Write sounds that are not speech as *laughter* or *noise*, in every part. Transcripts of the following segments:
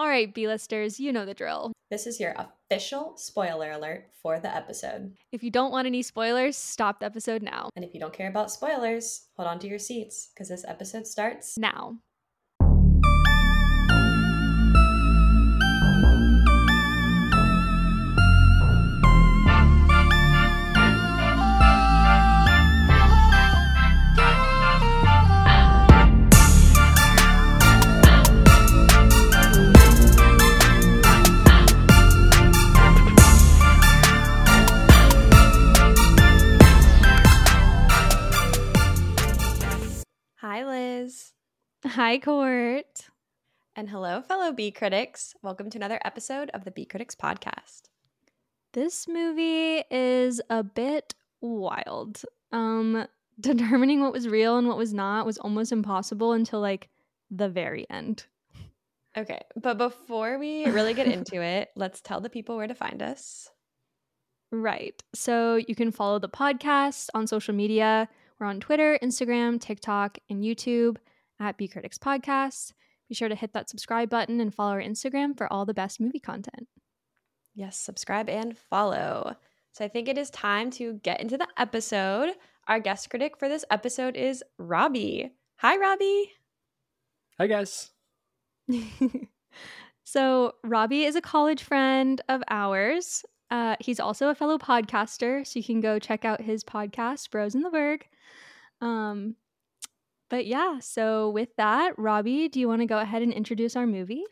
All right, B-listers, you know the drill. This is your official spoiler alert for the episode. If you don't want any spoilers, stop the episode now. And if you don't care about spoilers, hold on to your seats because this episode starts Now. Hi, Court. And hello, fellow B critics. Welcome to another episode of the B Critics Podcast. This movie is a bit wild. Um, *laughs* determining what was real and what was not was almost impossible until like the very end. Okay, but before we really get into *laughs* it, let's tell the people where to find us. Right. So you can follow the podcast on social media. We're on Twitter, Instagram, TikTok, and YouTube at B Critics Podcast. Be sure to hit that subscribe button and follow our Instagram for all the best movie content. Yes, subscribe and follow. So I think it is time to get into the episode. Our guest critic for this episode is Robbie. Hi, Robbie. Hi, guys. *laughs* so, Robbie is a college friend of ours. Uh, he's also a fellow podcaster, so you can go check out his podcast, Bros in the Berg. Um, but yeah, so with that, Robbie, do you want to go ahead and introduce our movie?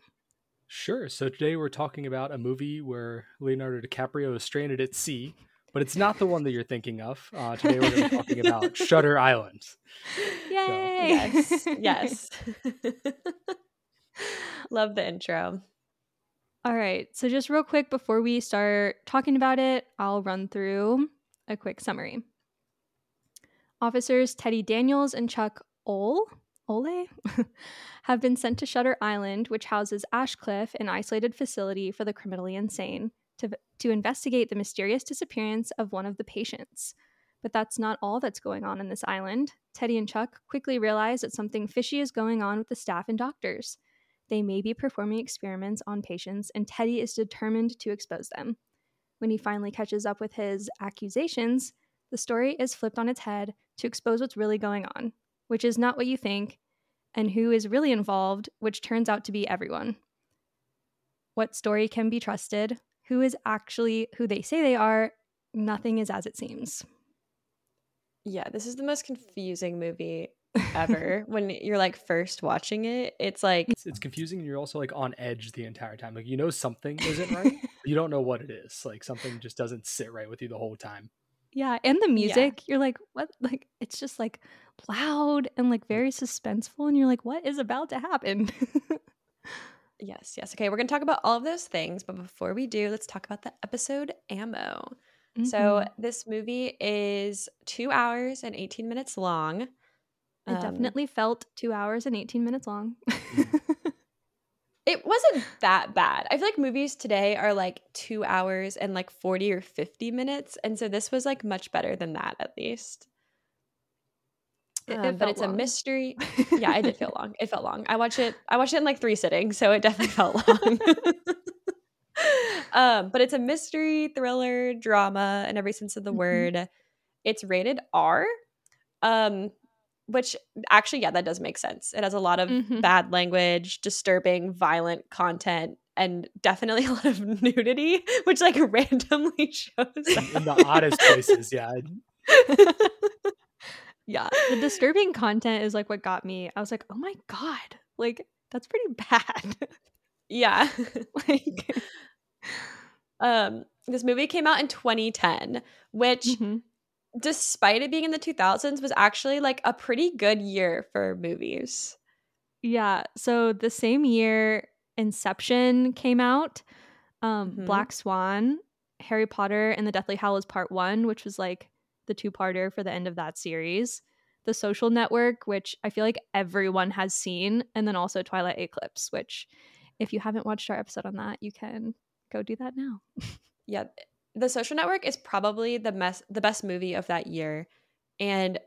Sure. So today we're talking about a movie where Leonardo DiCaprio is stranded at sea, but it's not the one that you're thinking of. Uh, today we're going to be talking about *laughs* Shutter Island. Yay! Yes, *laughs* yes. *laughs* Love the intro. All right. So, just real quick before we start talking about it, I'll run through a quick summary. Officers Teddy Daniels and Chuck Aule, Aule *laughs* have been sent to Shutter Island, which houses Ashecliffe, an isolated facility for the criminally insane, to, to investigate the mysterious disappearance of one of the patients. But that's not all that's going on in this island. Teddy and Chuck quickly realize that something fishy is going on with the staff and doctors. They may be performing experiments on patients, and Teddy is determined to expose them. When he finally catches up with his accusations, the story is flipped on its head to expose what's really going on, which is not what you think, and who is really involved, which turns out to be everyone. What story can be trusted, who is actually who they say they are, nothing is as it seems. Yeah, this is the most confusing movie *laughs* ever. When you're like first watching it it's like it's, it's, confusing and you're also like on edge the entire time. Like you know something isn't right you don't know what it is. Like something just doesn't sit right with you the whole time yeah and the music yeah. you're like what? Like it's just like loud and like very suspenseful and you're like what is about to happen? *laughs* Yes yes. Okay we're gonna talk about all of those things but before we do let's talk about the episode ammo. Mm-hmm. so this movie is two hours and 18 minutes long. It um, definitely felt two hours and 18 minutes long. *laughs* it wasn't that bad. I feel like movies today are like two hours and like 40 or 50 minutes. And so this was like much better than that, at least. It, um, it but it's long. a mystery. yeah, I did feel long. *laughs* It felt long. I watched it. I watched it in like three sittings, so it definitely felt *laughs* long. *laughs* um, but it's a mystery, thriller, drama, in every sense of the mm-hmm. word. It's rated R. Um, which actually yeah that does make sense. It has a lot of mm-hmm. bad language disturbing violent content and definitely *laughs* a lot of nudity which like *laughs* randomly shows in the oddest places yeah. *laughs* Yeah. The disturbing content is like what got me. I was like oh my god like that's pretty bad. Yeah. Like um this movie came out in 2010 which mm-hmm despite it being in the 2000s was actually like a pretty good year for movies. Yeah, so the same year Inception came out, um mm-hmm. Black Swan, Harry Potter and the Deathly Hallows Part 1, which was like the two-parter for the end of that series. The Social Network, which I feel like everyone has seen, and then also Twilight Eclipse, which if you haven't watched our episode on that, you can go do that now. *laughs* yeah, the Social Network is probably the mess the best movie of that year, and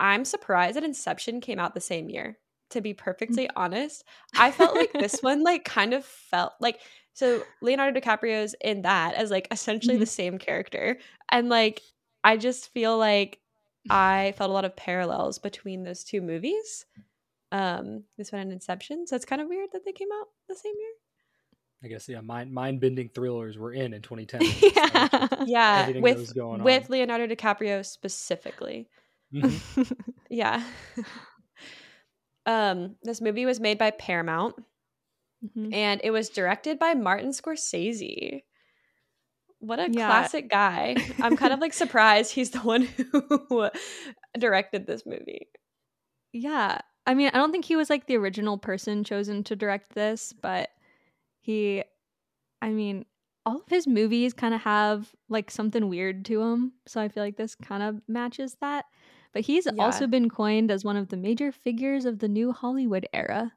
I'm surprised that Inception came out the same year. to be perfectly honest, I felt like this one like kind of felt like so Leonardo DiCaprio's in that as like essentially mm-hmm. the same character. And like I just feel like I felt a lot of parallels between those two movies. Um, this one and Inception. So it's kind of weird that they came out the same year. I guess yeah, mind mind bending thrillers were in in 2010. *laughs* yeah, yeah with with Leonardo DiCaprio specifically. Mm-hmm. *laughs* yeah. *laughs* um, this movie was made by Paramount, mm-hmm. and it was directed by Martin Scorsese. What a yeah. classic guy! I'm kind of like surprised he's the one who directed this movie. Yeah, I mean, I don't think he was like the original person chosen to direct this, but he, I mean, all of his movies kind of have like something weird to them. So I feel like this kind of matches that. But he's yeah. also been coined as one of the major figures of the new Hollywood era.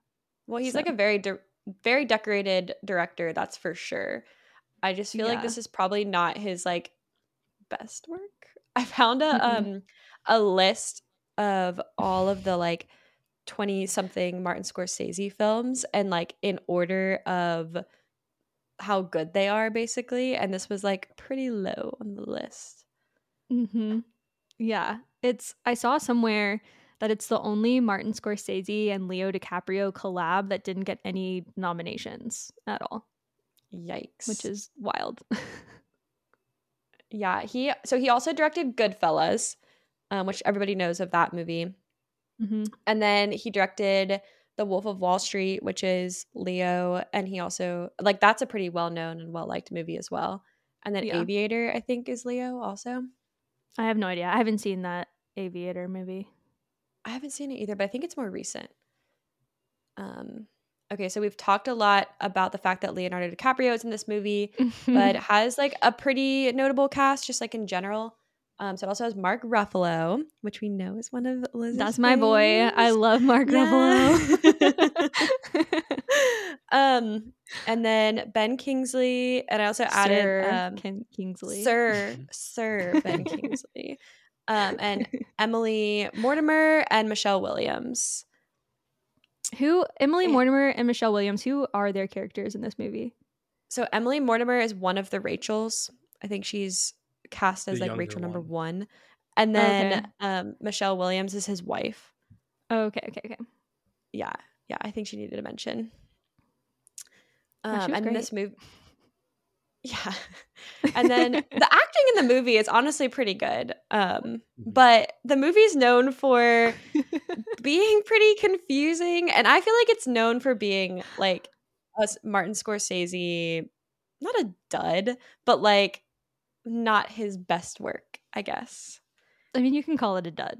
Well, he's so. like a very, de- very decorated director, that's for sure. I just feel yeah. like this is probably not his like best work. I found a mm-hmm. um a list of all of the like 20 something Martin Scorsese films and like in order of how good they are basically and this was like pretty low on the list. Mhm. Yeah. It's I saw somewhere that it's the only Martin Scorsese and Leo DiCaprio collab that didn't get any nominations at all. Yikes. Which is wild. *laughs* yeah, he so he also directed Goodfellas, um, which everybody knows of that movie. Mm-hmm. And then he directed The Wolf of Wall Street, which is Leo. And he also, like, that's a pretty well known and well liked movie as well. And then yeah. Aviator, I think, is Leo also. I have no idea. I haven't seen that Aviator movie. I haven't seen it either, but I think it's more recent. Um, okay, so we've talked a lot about the fact that Leonardo DiCaprio is in this movie, *laughs* but has like a pretty notable cast, just like in general. Um, so it also has Mark Ruffalo, which we know is one of Liz's. That's my boy. I love Mark yeah. Ruffalo. *laughs* um, and then Ben Kingsley, and I also added Sir um, Ken Kingsley, Sir Sir Ben *laughs* Kingsley, um, and Emily Mortimer and Michelle Williams. Who Emily and, Mortimer and Michelle Williams? Who are their characters in this movie? So Emily Mortimer is one of the Rachels. I think she's cast as the like Rachel one. number one, and then okay. um, Michelle Williams is his wife. Oh, okay, okay, okay. Yeah, yeah. I think she needed a mention. Um, and great. this movie, yeah. and then the *laughs* acting in the movie is honestly pretty good. Um, mm-hmm. but the movie's known for *laughs* being pretty confusing, and I feel like it's known for being like a Martin Scorsese, not a dud, but like not his best work, I guess. I mean, you can call it a dud.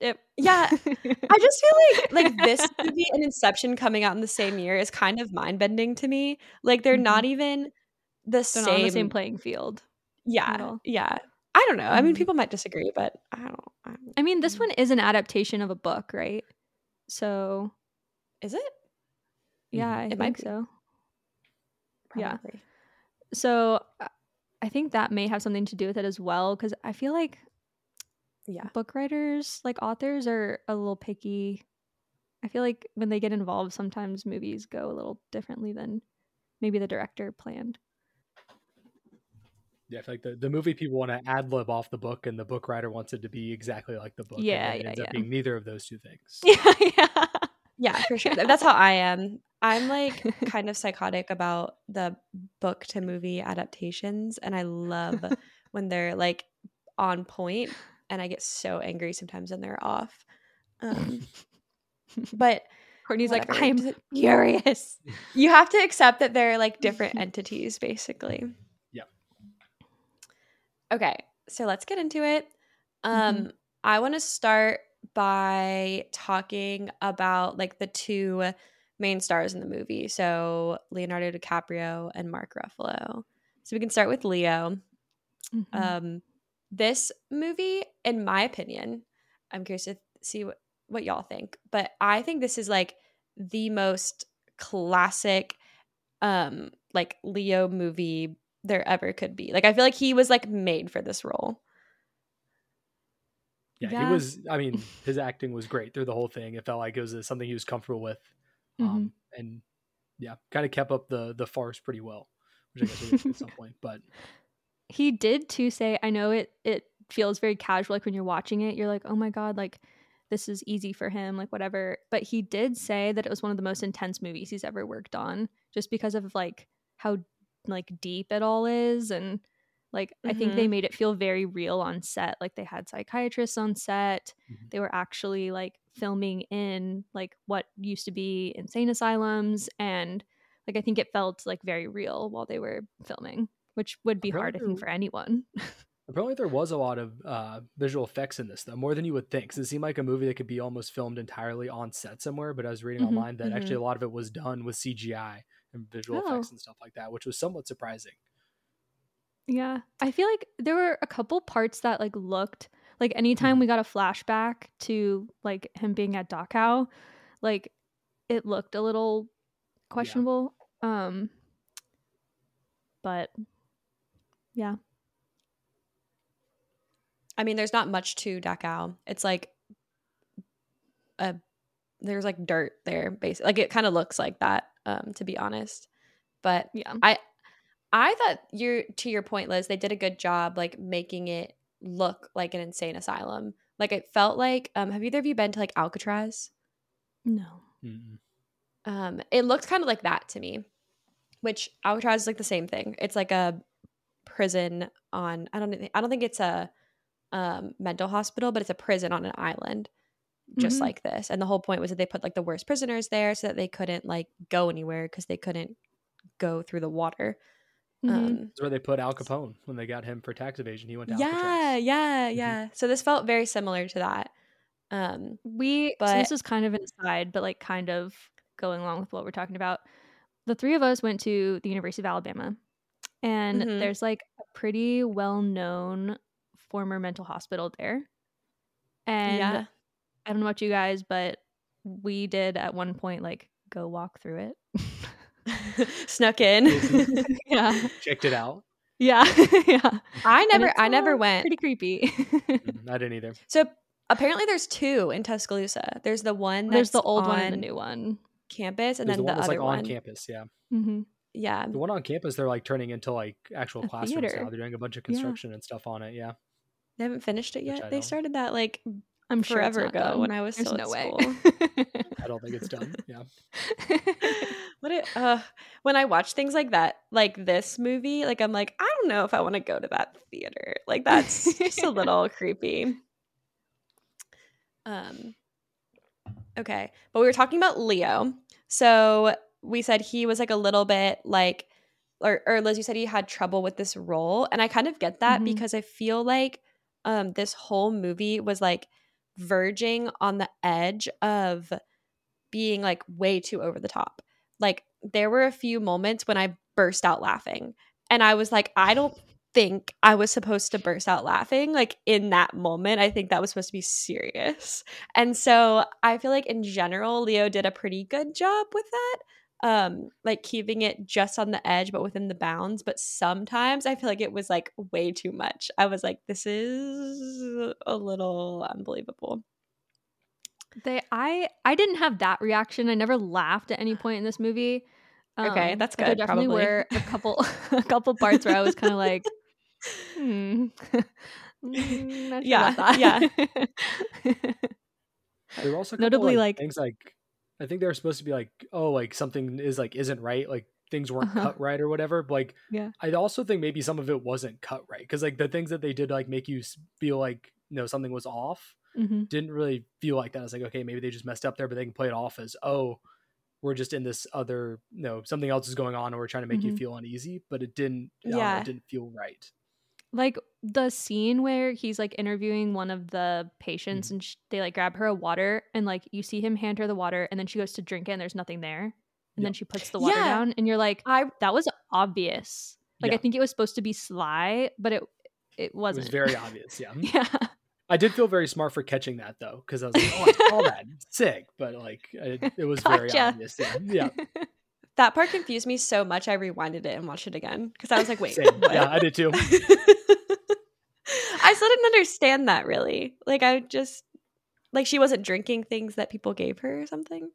It, yeah, I just feel like like this *laughs* movie and Inception coming out in the same year is kind of mind bending to me. Like they're mm-hmm. not even the they're same on the same playing field. Yeah, yeah. I don't know. Mm-hmm. I mean, mm-hmm. people might disagree, but I don't, I don't. I mean, this one is an adaptation of a book, right? So, is it? Yeah, I it think so. Probably. Yeah. So uh, I think that may have something to do with it as well because I feel like yeah, book writers, like authors are a little picky. I feel like when they get involved sometimes movies go a little differently than maybe the director planned. Yeah, I feel like the, the movie people want to ad lib off the book, and the book writer wants it to be exactly like the book. Yeah, and it ends yeah, up being neither of those two things. *laughs* Yeah, yeah, yeah, for sure. *laughs* That's how I am. I'm like *laughs* kind of psychotic about the book to movie adaptations, and I love *laughs* when they're like on point, and I get so angry sometimes when they're off. Um, *laughs* but Courtney's whatever. like, I'm furious. You have to accept that they're like different entities, basically. Yeah. Okay, so let's get into it. Um, mm-hmm. I want to start by talking about like the two main stars in the movie. So Leonardo DiCaprio and Mark Ruffalo. So we can start with Leo. Mm-hmm. Um, this movie, in my opinion, I'm curious to see what, what y'all think, but I think this is like the most classic um like Leo movie there ever could be. Like I feel like he was like made for this role. yeah, yeah, he was. I *laughs* mean, his acting was great through the whole thing. It felt like it was uh, something he was comfortable with, um, mm-hmm. and yeah, kind of kept up the the farce pretty well, which I guess at some point. But *laughs* he did too say, I know it it feels very casual, like when you're watching it, you're like, oh my god, like this is easy for him, like whatever. But he did say that it was one of the most intense movies he's ever worked on, just because of like how like deep it all is and like mm-hmm. I think they mm-hmm. made it feel very real on set. Like they had psychiatrists on set. Mm-hmm. They were actually like filming in like what used to be insane asylums and like I think it felt like very real while they were filming, which would be hard I think for anyone. *laughs* apparently there was a lot of uh, visual effects in this though, more than you would think. Cause it seemed like a movie that could be almost filmed entirely on set somewhere, but I was reading mm-hmm. online that actually mm-hmm. a lot of it was done with CGI and visual oh. effects and stuff like that, which was somewhat surprising. Yeah. I feel like there were a couple parts that like looked like anytime mm-hmm. we got a flashback to like him being at Dachau, like it looked a little questionable. Yeah. Um but yeah. I mean, there's not much to Dachau. It's like a there's like dirt there basically. Like it kind of looks like that um to be honest. But yeah. I I thought you to your point, Liz, they did a good job like making it look like an insane asylum. Like it felt like um have either of you been to like Alcatraz? No. Mm-mm. Um it looked kind of like that to me. Which Alcatraz is like the same thing. It's like a prison on I don't I don't think it's a um mental hospital, but it's a prison on an island just mm-hmm. like this. And the whole point was that they put like the worst prisoners there so that they couldn't like go anywhere because they couldn't go through the water. Mm-hmm. Um, That's where they put Al Capone when they got him for tax evasion. He went to yeah, Alcatraz. yeah, mm-hmm. yeah. So this felt very similar to that. Um, we but so this was kind of an aside, but like kind of going along with what we're talking about. The three of us went to the University of Alabama, and mm-hmm. there's like a pretty well known former mental hospital there. And yeah. I don't know about you guys, but we did at one point like go walk through it. *laughs* *laughs* Snuck in. *laughs* yeah. Checked it out. Yeah. *laughs* yeah. I never I never went. Pretty creepy. mm, I didn't either. So apparently there's two in Tuscaloosa. There's the one There's the old one and the new one. Campus and there's then the, the other like one on campus, yeah. Mm-hmm. Yeah. The one on campus they're like turning into like actual a classrooms theater. now. They're doing a bunch of construction yeah. and stuff on it, yeah. They haven't finished it yet. They started that like I'm forever ago done. when I was There's still no at way. school. *laughs* I don't think it's done. Yeah. *laughs* what it, uh, when I watch things like that, like this movie, like I'm like, I don't know if I want to go to that theater. Like that's just a *laughs* little creepy. Um. Okay, but we were talking about Leo. So we said he was like a little bit like, or, or Liz, you said he had trouble with this role, and I kind of get that mm-hmm. because I feel like um this whole movie was like verging on the edge of being like way too over the top. Like there were a few moments when I burst out laughing and I was like I don't think I was supposed to burst out laughing like in that moment. I think that was supposed to be serious. And so I feel like in general Leo did a pretty good job with that um like keeping it just on the edge but within the bounds but sometimes i feel like it was like way too much. I was like this is a little unbelievable. They i i didn't have that reaction. I never laughed at any point in this movie. Um, okay that's good there definitely probably. were a couple *laughs* a couple parts where i was kind of like hmm *laughs* mm, yeah yeah. *laughs* There were also notably like, like things like I think they were supposed to be like, oh, like something is like isn't right, like things weren't uh-huh. cut right or whatever. But like, yeah, I also think maybe some of it wasn't cut right because like the things that they did like make you feel like you know something was off mm-hmm. didn't really feel like that. I was like, okay, maybe they just messed up there, but they can play it off as oh, we're just in this other you know something else is going on and we're trying to make mm-hmm. you feel uneasy, but it didn't. Yeah, know, it didn't feel right like the scene where he's like interviewing one of the patients mm and sh- they like grab her a water and like you see him hand her the water and then she goes to drink it and there's nothing there and yep. then she puts the water yeah. down and you're like I that was obvious like yeah. I think it was supposed to be sly but it it wasn't it was very *laughs* obvious yeah yeah I did feel very smart for catching that though because I was like oh I saw that sick but like it, it was gotcha. very obvious yeah, yeah. *laughs* That part confused me so much. I rewinded it and watched it again because I was like, "Wait, yeah, I did too." I *laughs* I still didn't understand that really. Like I just like she wasn't drinking things that people gave her or something.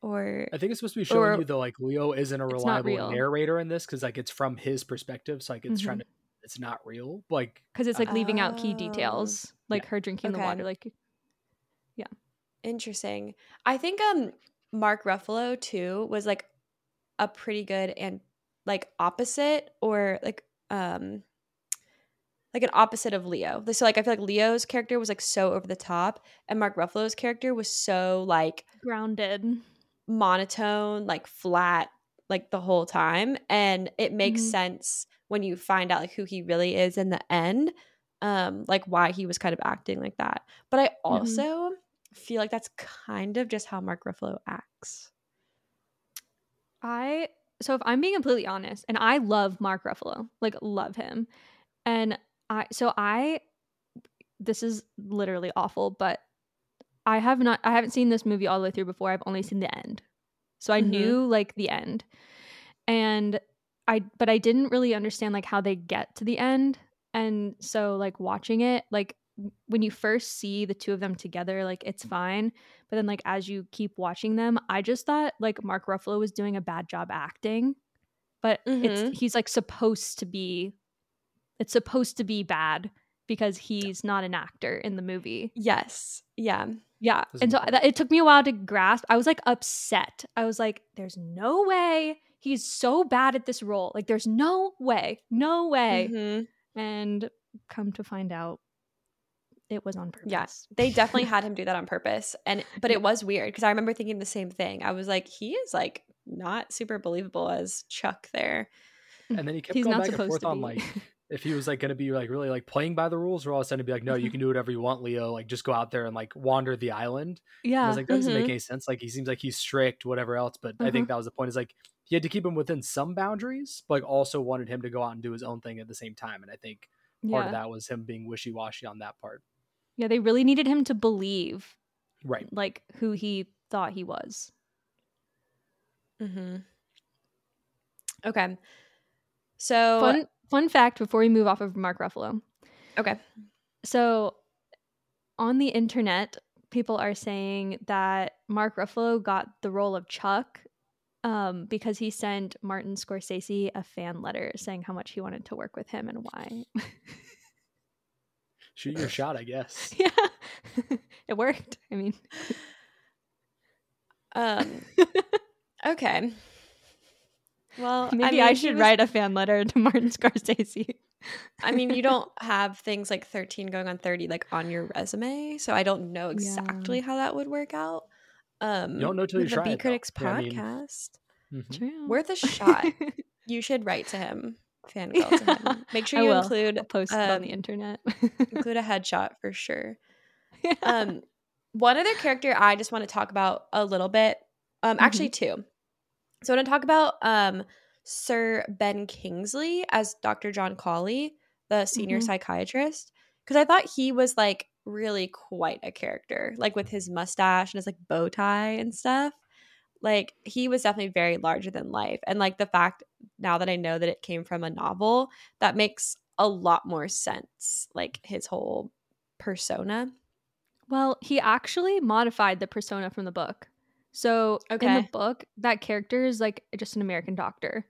Or I think it's supposed to be showing or, you though like Leo isn't a reliable narrator in this because like it's from his perspective, so like it's mm-hmm. trying to it's not real. Like because it's like leaving out key details, oh. like yeah. her drinking okay. the water. Like, yeah, interesting. I think um Mark Ruffalo too was like a pretty good and like opposite or like um like an opposite of Leo. So like I feel like Leo's character was like so over the top and Mark Ruffalo's character was so like grounded, monotone, like flat like the whole time and it makes mm-hmm. sense when you find out like who he really is in the end um like why he was kind of acting like that but i mm-hmm. also mm-hmm. feel like that's kind of just how mark ruffalo acts i so if i'm being completely honest and i love mark ruffalo like love him and i so i this is literally awful but i have not i haven't seen this movie all the way through before i've only seen the end so i mm-hmm. knew like the end and I but I didn't really understand like how they get to the end. And so like watching it, like when you first see the two of them together, like it's fine. But then like as you keep watching them, I just thought like Mark Ruffalo was doing a bad job acting. But mm-hmm. it's he's like supposed to be it's supposed to be bad because he's not an actor in the movie. Yes. Yeah. Yeah. And so that, it took me a while to grasp. I was like upset. I was like, there's no way he's so bad at this role. Like there's no way, no way. Mm-hmm. And come to find out it was on purpose. Yes. Yeah, they definitely *laughs* had him do that on purpose. And but it was weird because I remember thinking the same thing. I was like, he is like not super believable as Chuck there. And then he kept He's going back and forth on like *laughs* if he was like going to be like really like playing by the rules or all of a sudden be like no you can do whatever you want leo like just go out there and like wander the island yeah and i was like that doesn't mm-hmm. make any sense like he seems like he's strict whatever else but mm-hmm. i think mm-hmm. that was the point is like he had to keep him within some boundaries but like also wanted him to go out and do his own thing at the same time and i think part yeah. of that was him being wishy-washy on that part yeah they really needed him to believe right like who he thought he was mm-hmm okay so fun fun fact before we move off of Mark Ruffalo. Okay. So on the internet, people are saying that Mark Ruffalo got the role of Chuck um, because he sent Martin Scorsese a fan letter saying how much he wanted to work with him and why. *laughs* Shoot your shot, I guess. *laughs* Yeah, *laughs* it worked. I mean, *laughs* um, okay. Well, maybe I, mean, I should was... write a fan letter to Martin Scorsese. I mean, you don't have things like 13 going on 30 like on your resume, so I don't know exactly yeah. how that would work out. Um, you don't know till you try. The B Critics podcast, yeah, I mean... mm-hmm. worth a shot. you should write to him, fangirl to him. Make sure you include I'll post um, it on the um, internet. include a *laughs* headshot for sure. Yeah. Um, one other character I just want to talk about a little bit. Um, mm-hmm. actually two. So I want to talk about um, Sir Ben Kingsley as Dr. John Cawley, the senior mm-hmm. psychiatrist, because I thought he was like really quite a character, like with his mustache and his like bow tie and stuff. Like he was definitely very larger than life. And like the fact now that I know that it came from a novel, that makes a lot more sense. Like his whole persona. Well, he actually modified the persona from the book. So okay. in the book, that character is like just an American doctor.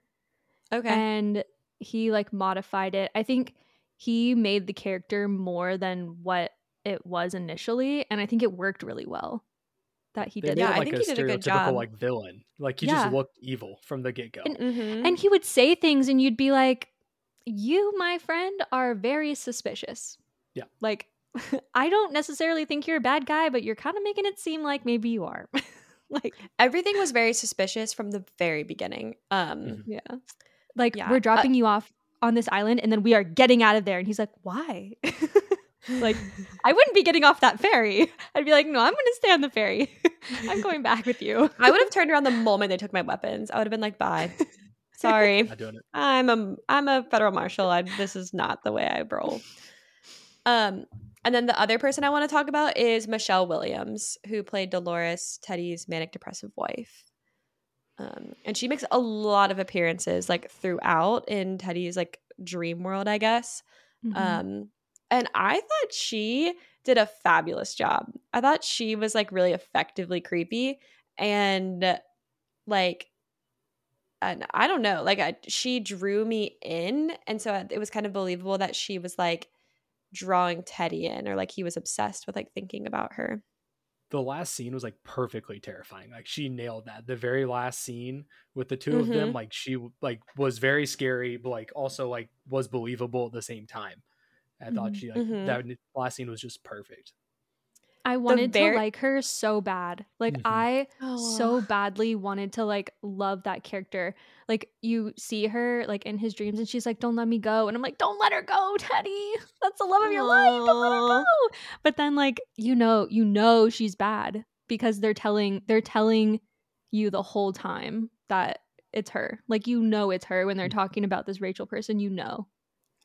Okay. And he like modified it. I think he made the character more than what it was initially, and I think it worked really well. That he did. Yeah, I think he did a good job. Like villain, like he yeah. just looked evil from the get go. And, mm-hmm. and he would say things, and you'd be like, "You, my friend, are very suspicious." Yeah. Like, *laughs* I don't necessarily think you're a bad guy, but you're kind of making it seem like maybe you are. *laughs* like everything was very suspicious from the very beginning. Um mm-hmm. yeah. Like yeah. we're dropping uh, you off on this island and then we are getting out of there and he's like, "Why?" *laughs* like I wouldn't be getting off that ferry. I'd be like, "No, I'm going to stay on the ferry. *laughs* I'm going back with you." I would have turned around the moment they took my weapons. I would have been like, "Bye." *laughs* Sorry. Not doing it. I'm a I'm a federal marshal. I, this is not the way I roll. Um and then the other person I want to talk about is Michelle Williams, who played Dolores, Teddy's manic depressive wife. Um, and she makes a lot of appearances like throughout in Teddy's like dream world, I guess. Mm-hmm. Um, and I thought she did a fabulous job. I thought she was like really effectively creepy and like and I don't know, like I, she drew me in and so it was kind of believable that she was like drawing Teddy in or like he was obsessed with like thinking about her. The last scene was like perfectly terrifying. Like she nailed that. The very last scene with the 2 mm-hmm. of them, mm-hmm. like she like was very scary, but like also like was believable at the same time. I thought mm-hmm. she like mm-hmm. that last scene was just perfect. I wanted to like her so bad. Like mm-hmm. I oh. so badly wanted to like love that character. Like you see her like in his dreams and she's like, Don't let me go. And I'm like, Don't let her go, Teddy. *laughs* That's the love of your life. Don't let her go. But then like you know, you know she's bad because they're telling they're telling you the whole time that it's her. Like you know it's her when they're mm. talking about this Rachel person, you know.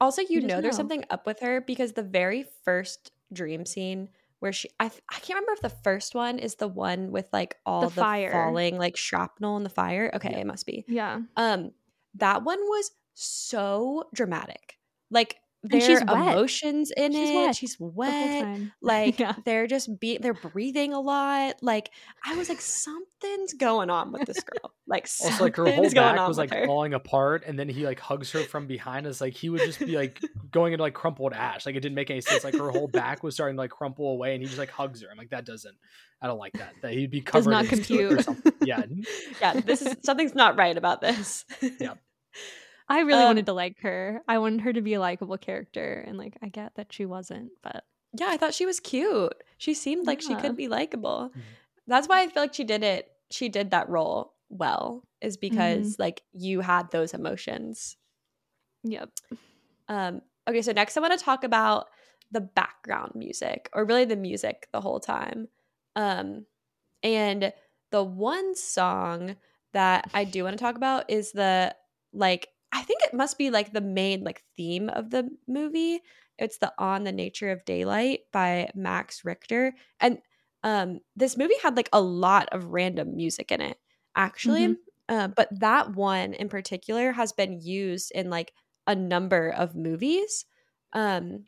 Also, you, you know, know there's something up with her because the very first dream scene where she I, I can't remember if the first one is the one with like all the, the fire. falling like shrapnel in the fire. Okay, yeah. it must be. Yeah. Um that one was so dramatic. Like their emotions in she's it. Wet she's wet. *laughs* Like yeah. they're just be they're breathing a lot. Like I was like, something's going on with this girl. Like also like her whole back was like her. falling apart, and then he like hugs her from behind. It's like he would just be like going into like crumpled ash. Like it didn't make any sense. Like her whole back was starting to like crumple away, and he just like hugs her. I'm like, that doesn't. I don't like that. That he'd be covered. Does not compute. Yeah. *laughs* yeah. This is something's not right about this. yeah. *laughs* I really um, wanted to like her. I wanted her to be a likable character, and like I get that she wasn't, but yeah, I thought she was cute. She seemed like yeah. she could be likable. Mm-hmm. That's why I feel like she did it. She did that role well, is because mm-hmm. like you had those emotions. Yep. Um. Okay, so next I want to talk about the background music, or really the music the whole time. Um, and the one song that I do want to talk about is the like I think it must be like the main like theme of the movie. It's the On the Nature of Daylight by Max Richter. And um this movie had like a lot of random music in it actually. Mm-hmm. Uh, but that one in particular has been used in like a number of movies. Um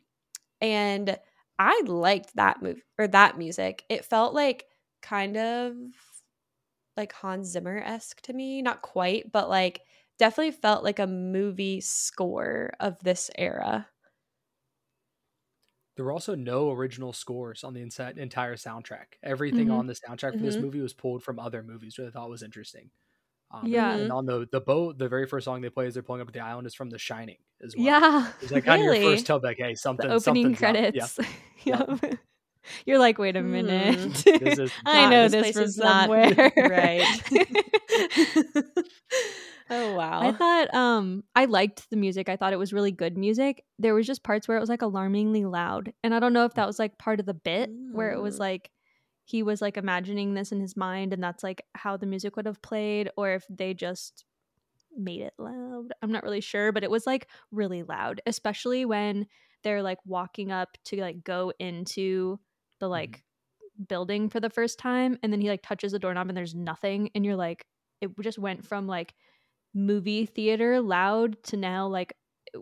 and I liked that move or that music. It felt like kind of like Hans Zimmer esque to me. Not quite, but like definitely felt like a movie score of this era. There were also no original scores on the entire soundtrack. Everything mm-hmm. on the soundtrack for mm-hmm. this movie was pulled from other movies, which I thought was interesting. Um, yeah, and on the the boat, the very first song they play as they're pulling up at the island is from The Shining as well. Yeah, it's *laughs* like really? on your first tell, like, hey, something. The opening credits. *laughs* Yeah. yep. *laughs* You're like, wait a minute. Mm, I know this, this from somewhere. right. Oh wow. I thought um I liked the music. I thought it was really good music. There was just parts where it was like alarmingly loud. And I don't know if that was like part of the bit mm. where it was mm. like he was like imagining this in his mind and that's like how the music would have played or if they just made it loud. I'm not really sure, but it was like really loud, especially when they're like walking up to like go into the mm-hmm. like mm. building for the first time and then he like touches the doorknob and there's nothing and you're like it just went from like movie theater loud to now like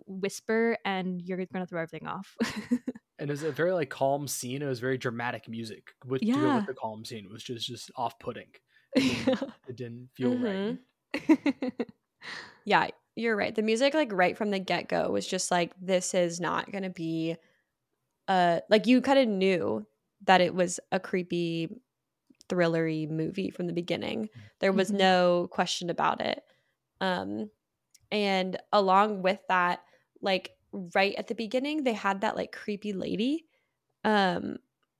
whisper and you're gonna throw everything off. *laughs* And it was a very like calm scene. It was very dramatic music with, yeah. with the calm scene it was just just off-putting. *laughs* It didn't, it didn't feel mm-hmm. right *laughs* yeah you're right. The music like right from the get-go was just like this is not gonna be uh like you kind of knew that it was a creepy thrillery movie from the beginning. There was mm-hmm. no question about it um, and along with that, like right at the beginning, they had that like creepy lady, um,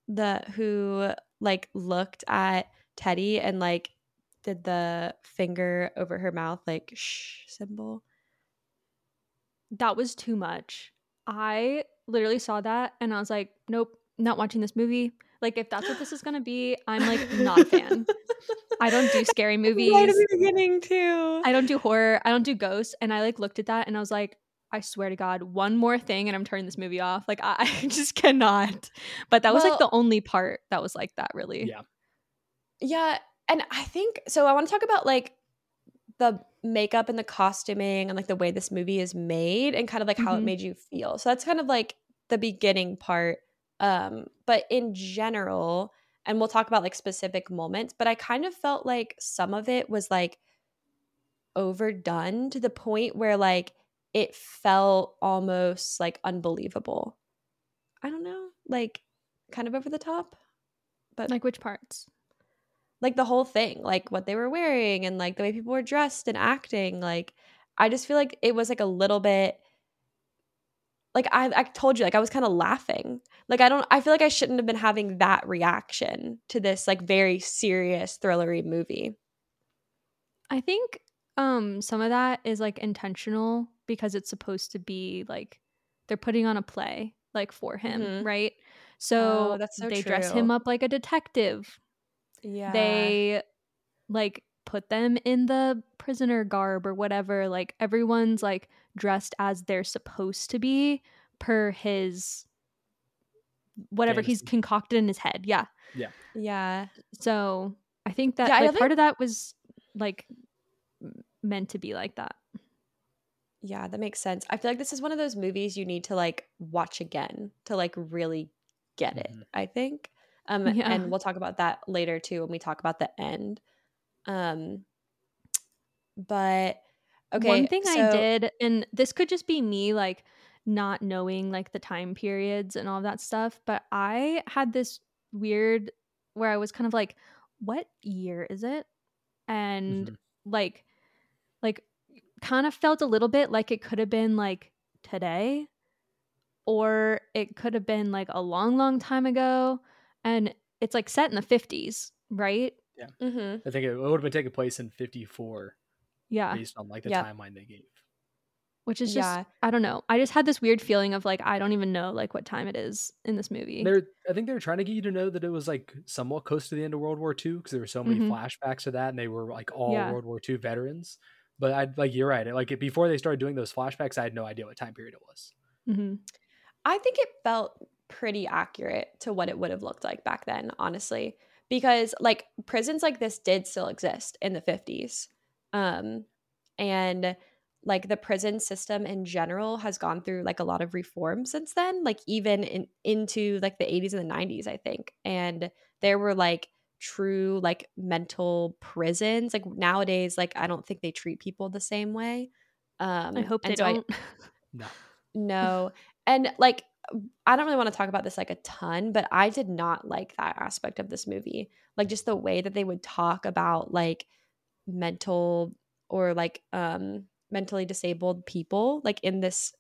the who like looked at Teddy and like did the finger over her mouth like shh symbol. That was too much. I literally saw that and I was like, nope, not watching this movie. Like if that's what this is gonna be, I'm like not a fan. I don't do scary movies. *laughs* Right at the beginning too. I don't do horror. I don't do ghosts. And I like looked at that and I was like, I swear to God, one more thing and I'm turning this movie off. Like I, *laughs* I just cannot. But that was well, like the only part that was like that, really. Yeah. Yeah. And I think so. I want to talk about like the makeup and the costuming and like the way this movie is made and kind of like how mm-hmm. it made you feel. So that's kind of like the beginning part. Um, but in general, and we'll talk about like specific moments, but I kind of felt like some of it was like overdone to the point where like it felt almost like unbelievable. I don't know, like kind of over the top. But like which parts? Like the whole thing, like what they were wearing and like the way people were dressed and acting. Like I just feel like it was like a little bit like I, I told you like i was kind of laughing like i don't i feel like i shouldn't have been having that reaction to this like very serious thrillery movie i think um some of that is like intentional because it's supposed to be like they're putting on a play like for him mm-hmm. right so, oh, that's so they true. dress him up like a detective yeah they like put them in the prisoner garb or whatever like everyone's like dressed as they're supposed to be per his whatever he's concocted in his head. Yeah. Yeah. Yeah. So I think that yeah, like, part of that was like meant to be like that. Yeah, that makes sense. I feel like this is one of those movies you need to like watch again to like really get it, mm-hmm. I think. Um yeah. and we'll talk about that later too when we talk about the end. Um but Okay. One thing so- I did, and this could just be me like not knowing like the time periods and all that stuff, but I had this weird where I was kind of like, what year is it? And mm-hmm. like, like, kind of felt a little bit like it could have been like today, or it could have been like a long, long time ago. And it's like set in the 50s, right? Yeah. Mm-hmm. I think it would have been taking place in 54 yeah based on like the yeah. timeline they gave which is just yeah. i don't know i just had this weird feeling of like i don't even know like what time it is in this movie they're i think they were trying to get you to know that it was like somewhat close to the end of world war ii because there were so many mm-hmm. flashbacks to that and they were like all yeah. world war ii veterans but i like you're right like before they started doing those flashbacks i had no idea what time period it was mm-hmm. i think it felt pretty accurate to what it would have looked like back then honestly because like prisons like this did still exist in the 50s um, and like the prison system in general has gone through like a lot of reform since then, like even in, into like the 80s and the 90s, I think. And there were like true like mental prisons. Like nowadays, like I don't think they treat people the same way. Um, I hope they so don't. I, *laughs* no. No. And like I don't really want to talk about this like a ton, but I did not like that aspect of this movie. Like just the way that they would talk about like mental or like um mentally disabled people like in this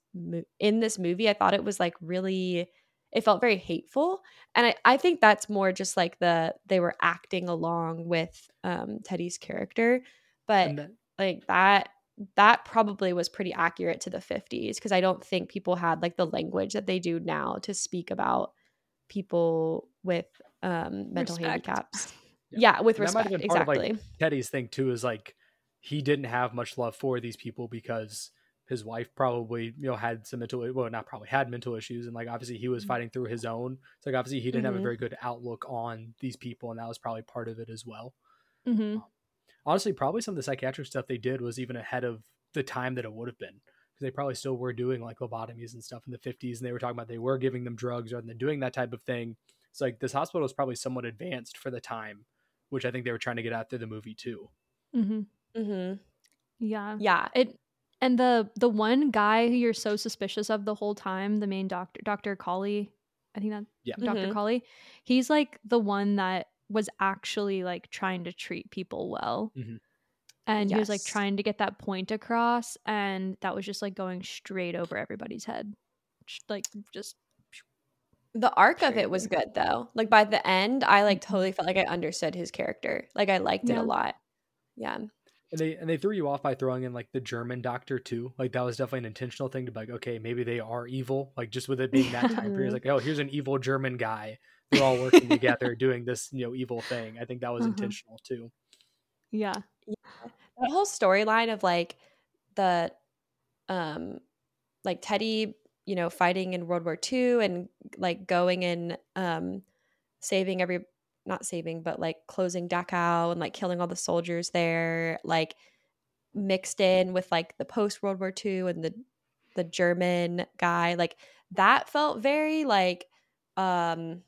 in this movie i thought it was like really it felt very hateful. And i i think that's more just like the they were acting along with um teddy's character. But then, like that that probably was pretty accurate to the 50s because i don't think people had like the language that they do now to speak about people with um mental Respect. handicaps. *laughs* Yeah, yeah with and respect exactly like teddy's thing too is like he didn't have much love for these people because his wife probably you know had some mental well not probably had mental issues and like obviously he was mm-hmm. fighting through his own so like obviously he didn't mm-hmm. have a mm-hmm. very good outlook on these people and that was probably part of it as well mm-hmm. um, honestly probably some of the psychiatric stuff they did was even ahead of the time that it would have been because they probably still were doing like lobotomies and stuff in the 50s and they were talking about they were giving them drugs rather than doing that type of thing so like this hospital was probably somewhat advanced for the time which I think they were trying to get at through the movie too. Mm-hmm. Mm-hmm. Yeah. Yeah. It and the the one guy who you're so suspicious of the whole time, the main doctor, Doctor Cawley, I think that yeah, Doctor mm-hmm. Cawley, he's like the one that was actually like trying to treat people well. Mm-hmm. And yes. he was like trying to get that point across, and that was just like going straight over everybody's head, like just the arc of it was good though. Like by the end, I like mm-hmm. totally felt like I understood his character. Like I liked yeah. it a lot. Yeah. And they and they threw you off by throwing in like the German doctor too. Like that was definitely an intentional thing to be like, okay, maybe they are evil. Like just with it being that time period, *laughs* like, oh, here's an evil German guy. They're all working together *laughs* doing this, you know, evil thing. I think that was uh-huh. intentional too. Yeah. yeah. That whole storyline of like the um like Teddy you know, fighting in World War II and like going and um, saving every, not saving, but like closing Dachau and like killing all the soldiers there, like mixed in with like the post World War II and the the German guy, like that felt very like um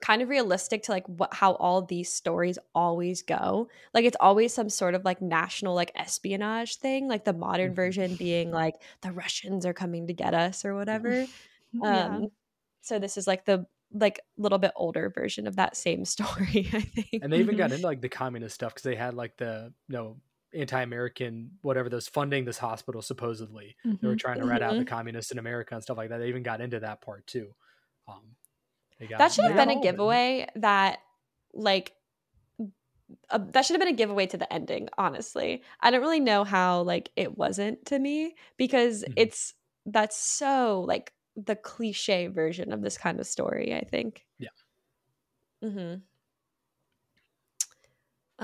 kind of realistic to like what how all these stories always go. Like it's always some sort of like national like espionage thing, like the modern mm-hmm. version being like the Russians are coming to get us or whatever. *laughs* yeah. Um so this is like the like a little bit older version of that same *laughs* story, I think. And they even got mm-hmm. into like the communist stuff because they had like the you know anti-American whatever those funding this hospital supposedly mm-hmm. they were mm-hmm. trying to rat out the mm-hmm. communists in America and stuff like that. They even got into that part too. Um, that should have been a giveaway that like uh, that should have been a giveaway to the ending honestly i don't really know how like it wasn't to me because mm-hmm. it's that's so like the cliche version of this kind of story i think yeah mm-hmm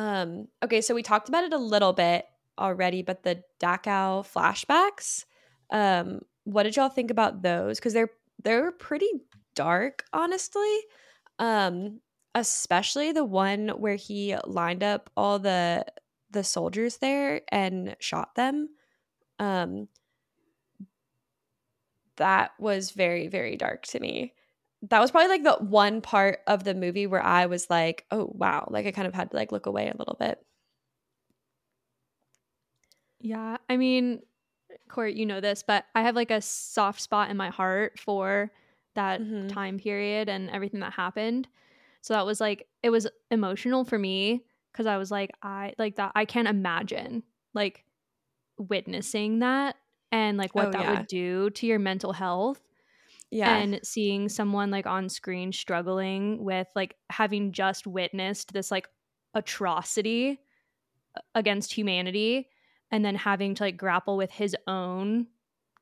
um okay so we talked about it a little bit already but the dachau flashbacks um what did y'all think about those because they're they're pretty dark, honestly. Um, especially the one where he lined up all the the soldiers there and shot them. Um, that was very very dark to me. That was probably like the one part of the movie where I was like, "Oh wow!" Like I kind of had to like look away a little bit. Yeah, I mean, Court, you know this, but I have like a soft spot in my heart for that mm-hmm. time period and everything that happened. So that was like it was emotional for me because I was like I like that I can't imagine like witnessing that and like what oh, that yeah. would do to your mental health. Yeah. And seeing someone like on screen struggling with like having just witnessed this like atrocity against humanity and then having to like grapple with his own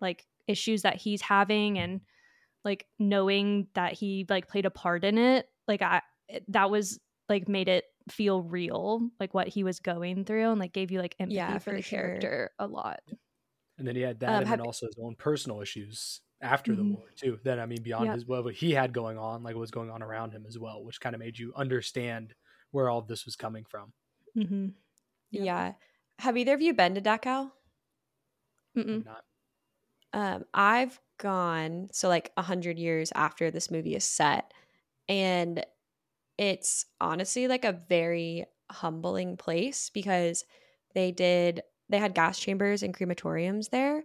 like issues that he's having and like knowing that he like played a part in it like i that was like made it feel real like what he was going through and like gave you like empathy yeah, for, for the sure. character a lot and then he had that um, and then also his own personal issues after mm-hmm. the war too then i mean beyond his what he had going on like what was going on around him as well which kind of made you understand where all this was coming from mm-hmm. yep. yeah have either of you been to dachau not um, I've gone so like a hundred years after this movie is set, and it's honestly like a very humbling place because they did they had gas chambers and crematoriums there.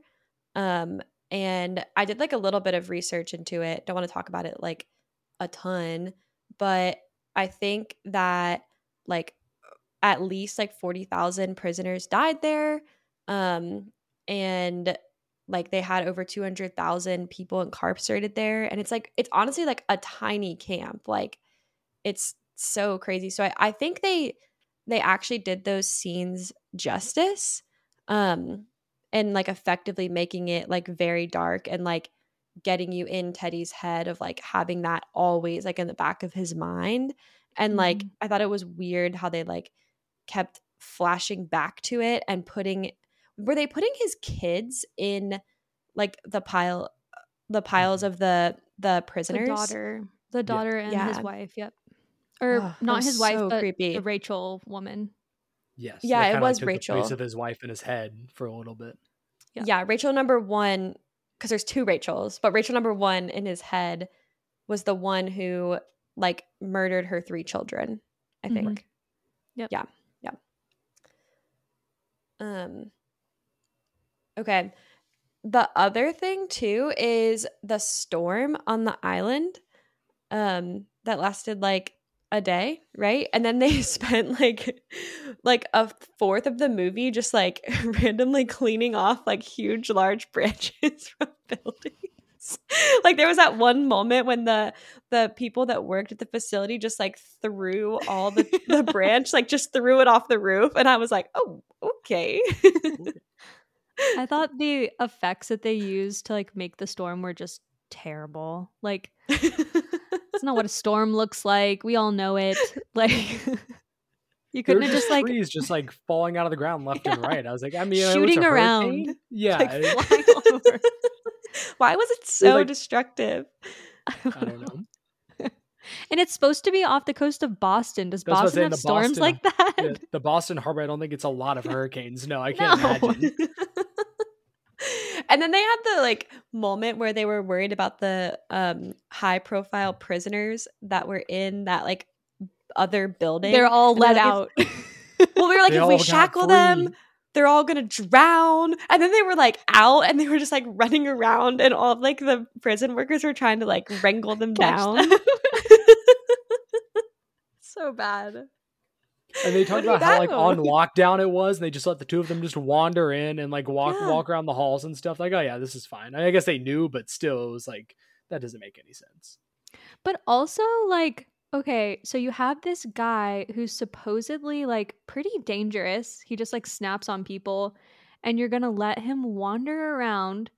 Um, and I did like a little bit of research into it. Don't want to talk about it like a ton, but I think that like at least like 40,000 prisoners died there. Um, and like they had over 200,000 people incarcerated there and it's like it's honestly like a tiny camp like it's so crazy so I, I think they they actually did those scenes justice um and like effectively making it like very dark and like getting you in Teddy's head of like having that always like in the back of his mind and like mm-hmm. I thought it was weird how they like kept flashing back to it and putting were they putting his kids in like the pile the piles of the the prisoners the daughter the daughter yeah. and yeah. his wife yep or oh, not his wife so but creepy. the rachel woman yes yeah it was like rachel the place of his wife in his head for a little bit yeah, yeah rachel number one because there's two rachels but rachel number one in his head was the one who like murdered her three children i mm-hmm. think mm-hmm. yep. yeah yeah um Okay. The other thing too is the storm on the island um that lasted like a day, right? And then they *laughs* spent like like a fourth of the movie just like *laughs* randomly cleaning off like huge large *laughs* branches from buildings. like there was that one moment when the the people that worked at the facility just like threw all the the branch like just threw it off the roof and I was like, "Oh, okay." I thought the effects that they used to like make the storm were just terrible. Like *laughs* it's not what a storm looks like. We all know it. *laughs* *laughs* Like you couldn't have just like trees just like falling out of the ground left yeah. and right. I was like, I mean, shooting around. Yeah. Like, Why was it so like, destructive? I don't know. and it's supposed to be off the coast of Boston. Does Boston have storms Boston, like that? Yeah, the Boston Harbor, I don't think it's a lot of hurricanes. No, I can't no. imagine. And then they had the like moment where they were worried about the um high profile prisoners that were in that like other building. They're all let like, out. *laughs* well, we were like, if we shackle them, they're all gonna drown. And then they were like out and they were just like running around and all like the prison workers were trying to like wrangle them down. Them. *laughs* *laughs* so bad. And they talked about how like on lockdown it was, and they just let the two of them just wander in and like walk yeah. walk around the halls and stuff. Like, oh yeah, this is fine. I, mean, I guess they knew, but still, it was like that doesn't make any sense. But also, like, okay, so you have this guy who's supposedly like pretty dangerous. He just like snaps on people, and you're gonna let him wander around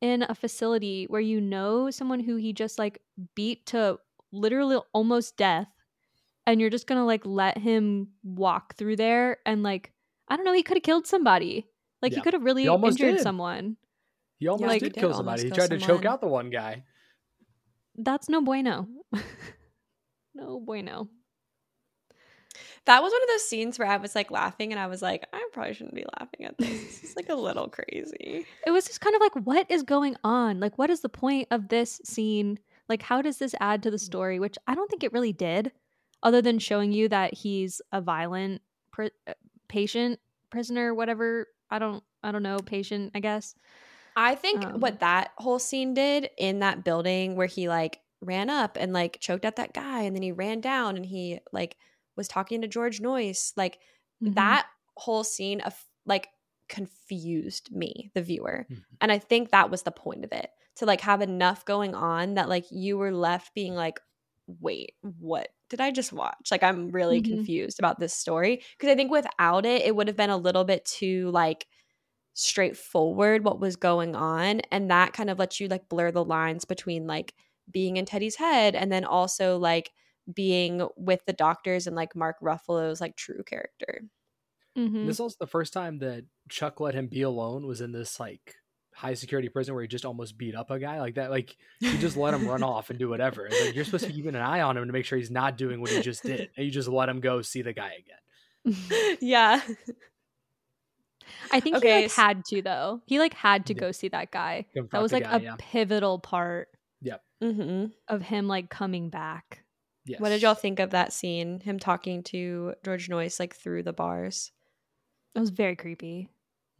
in a facility where you know someone who he just like beat to literally almost death and you're just gonna like let him walk through there and like I don't know, he could have killed somebody. Like yeah. he could have really injured did. someone. He almost like, did kill somebody. He tried someone. to choke out the one guy. That's no bueno. *laughs* no bueno. That was one of those scenes where I was like laughing and I was like, I probably shouldn't be laughing at this. It's like a little *laughs* crazy. It was just kind of like, what is going on? Like, what is the point of this scene? Like, how does this add to the mm. story? Which I don't think it really did other than showing you that he's a violent pr- uh, patient prisoner whatever i don't i don't know patient i guess i think um, what that whole scene did in that building where he like ran up and like choked at that guy and then he ran down and he like was talking to george noyce like mm-hmm. that whole scene of like confused me the viewer mm-hmm. and i think that was the point of it to like have enough going on that like you were left being like wait what did I just watch? Like, I'm really mm-hmm. confused about this story because I think without it, it would have been a little bit too like straightforward what was going on. And that kind of lets you like blur the lines between like being in Teddy's head and then also like being with the doctors and like Mark Ruffalo's like true character. Mm-hmm. This was the first time that Chuck let him be alone was in this like high security prison where he just almost beat up a guy like that. Like you just let him run off and do whatever. like you're supposed to keep an eye on him to make sure he's not doing what he just did. And you just let him go see the guy again. *laughs* yeah. I think okay. he like had to though. He like had to yeah. go see that guy. Confront that was like guy, a yeah. pivotal part. Yep. Mm-hmm. Of him like coming back. Yes. What did y'all think of that scene? Him talking to George Noyce like through the bars. It was very creepy.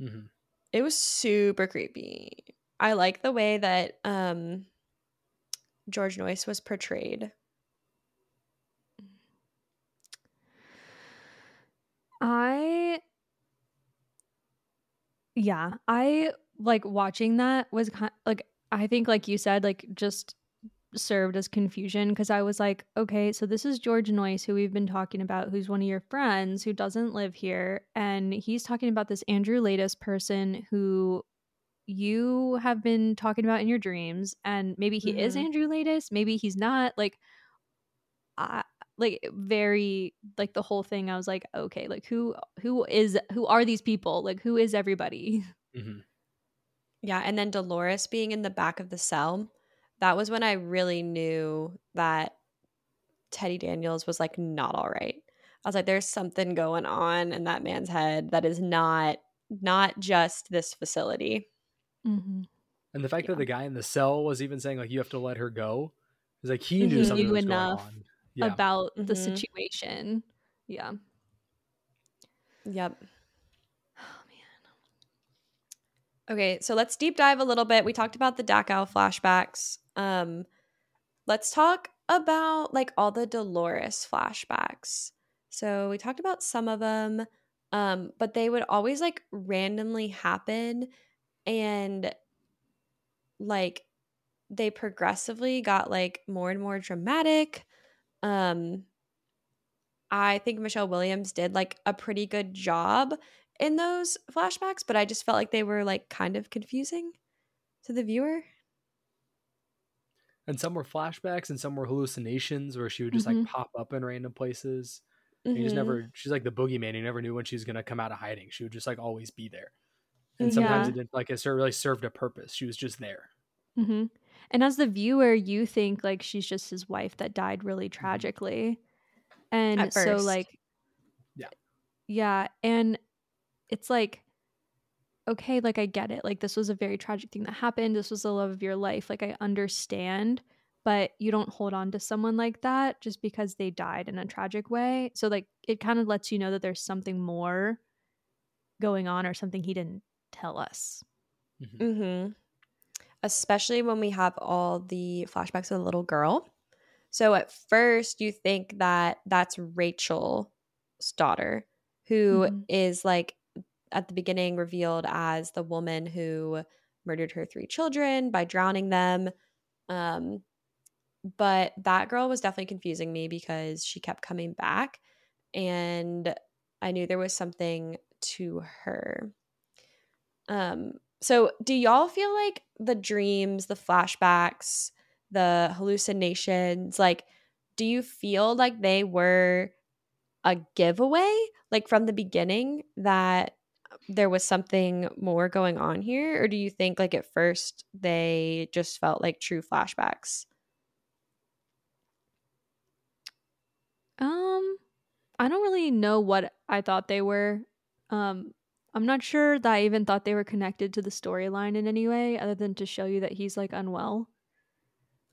Mm-hmm. It was super creepy. I like the way that um George Noyce was portrayed. I yeah, I like watching that was kind of, like I think like you said like just served as confusion because I was like, okay, so this is George Noyce, who we've been talking about, who's one of your friends who doesn't live here. And he's talking about this Andrew Laeddis person who you have been talking about in your dreams. And maybe he mm-hmm. is Andrew Laeddis, maybe he's not. Like, I, like very like the whole thing i was like okay like who who is who are these people like who is everybody *laughs* mm-hmm. yeah and then dolores being in the back of the cell that was when I really knew that Teddy Daniels was like not all right. I was like, there's something going on in that man's head that is not not just this facility. Mm-hmm. And the fact yeah. that the guy in the cell was even saying like you have to let her go is like he knew something knew was enough going on. Yeah. about mm-hmm. the situation. Yeah. Yep. Oh man. Okay, so let's deep dive a little bit. We talked about the Dachau flashbacks. Um, let's talk about like all the Dolores flashbacks. So we talked about some of them, um, but they would always like randomly happen and like they progressively got like more and more dramatic. Um, I think Michelle Williams did like a pretty good job in those flashbacks, but I just felt like they were like kind of confusing to the viewer. And some were flashbacks and some were hallucinations where she would just mm-hmm. like pop up in random places. Mm-hmm. You just never mm-hmm. she's like the boogeyman. You never knew when she was gonna come out of hiding. She would just like always be there. And sometimes yeah. it didn't like it really served a purpose. She was just there. Mm-hmm. And as the viewer, you think like she's just his wife that died really mm-hmm. tragically. And so like Yeah. Yeah. And it's like okay, like I get it. Like this was a very tragic thing that happened. This was the love of your life. Like I understand, but you don't hold on to someone like that just because they died in a tragic way. So like it kind of lets you know that there's something more going on or something he didn't tell us. Mm-hmm. mm-hmm. Especially when we have all the flashbacks of the little girl. So at first, you think that that's Rachel's daughter, who mm-hmm. is like at the beginning revealed as the woman who murdered her three children by drowning them. Um, but that girl was definitely confusing me because she kept coming back, and I knew there was something to her. Um, so do y'all feel like the dreams, the flashbacks, the hallucinations, like do you feel like they were a giveaway like from the beginning that there was something more going on here or do you think like at first they just felt like true flashbacks? Um I don't really know what I thought they were. Um, I'm not sure that I even thought they were connected to the storyline in any way, other than to show you that he's like unwell.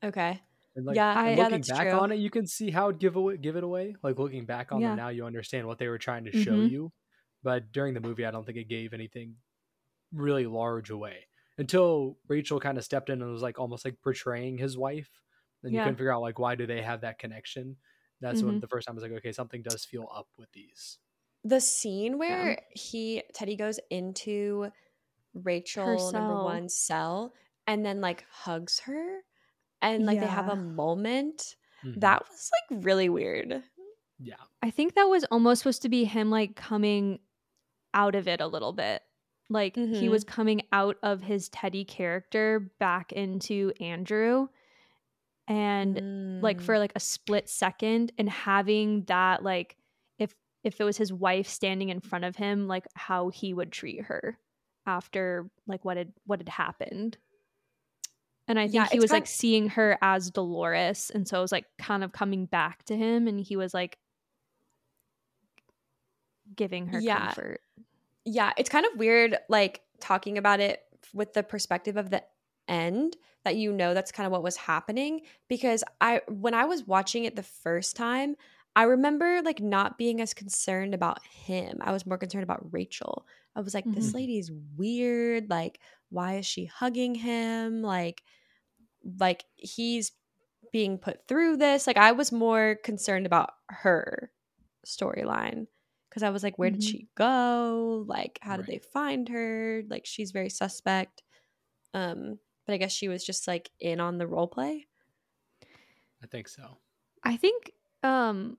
Okay. Like, yeah, I, looking yeah, back true. on it, you can see how it give away, give it away. Like looking back on yeah. them now, you understand what they were trying to show mm-hmm. you. But during the movie, I don't think it gave anything really large away until Rachel kind of stepped in and was like almost like portraying his wife. And you couldn't figure out like why do they have that connection. That's mm-hmm. when the first time I was like, okay, something does feel up with these the scene where yeah. he Teddy goes into Rachel number one cell and then like hugs her and like yeah. they have a moment mm-hmm. that was like really weird. Yeah. I think that was almost supposed to be him like coming out of it a little bit. Like mm-hmm. he was coming out of his Teddy character back into Andrew and mm. like for like a split second and having that like if if it was his wife standing in front of him like how he would treat her after like what had what had happened and i think yeah, he was like of- seeing her as dolores and so it was like kind of coming back to him and he was like giving her yeah. comfort yeah it's kind of weird like talking about it with the perspective of the end that you know that's kind of what was happening because i when i was watching it the first time I remember like not being as concerned about him. I was more concerned about Rachel. I was like, mm-hmm. this lady's weird. Like, why is she hugging him? Like, like he's being put through this. Like, I was more concerned about her storyline because I was like, where mm-hmm. did she go? Like, how right. did they find her? Like, she's very suspect. Um, but I guess she was just like in on the role play. I think so. I think um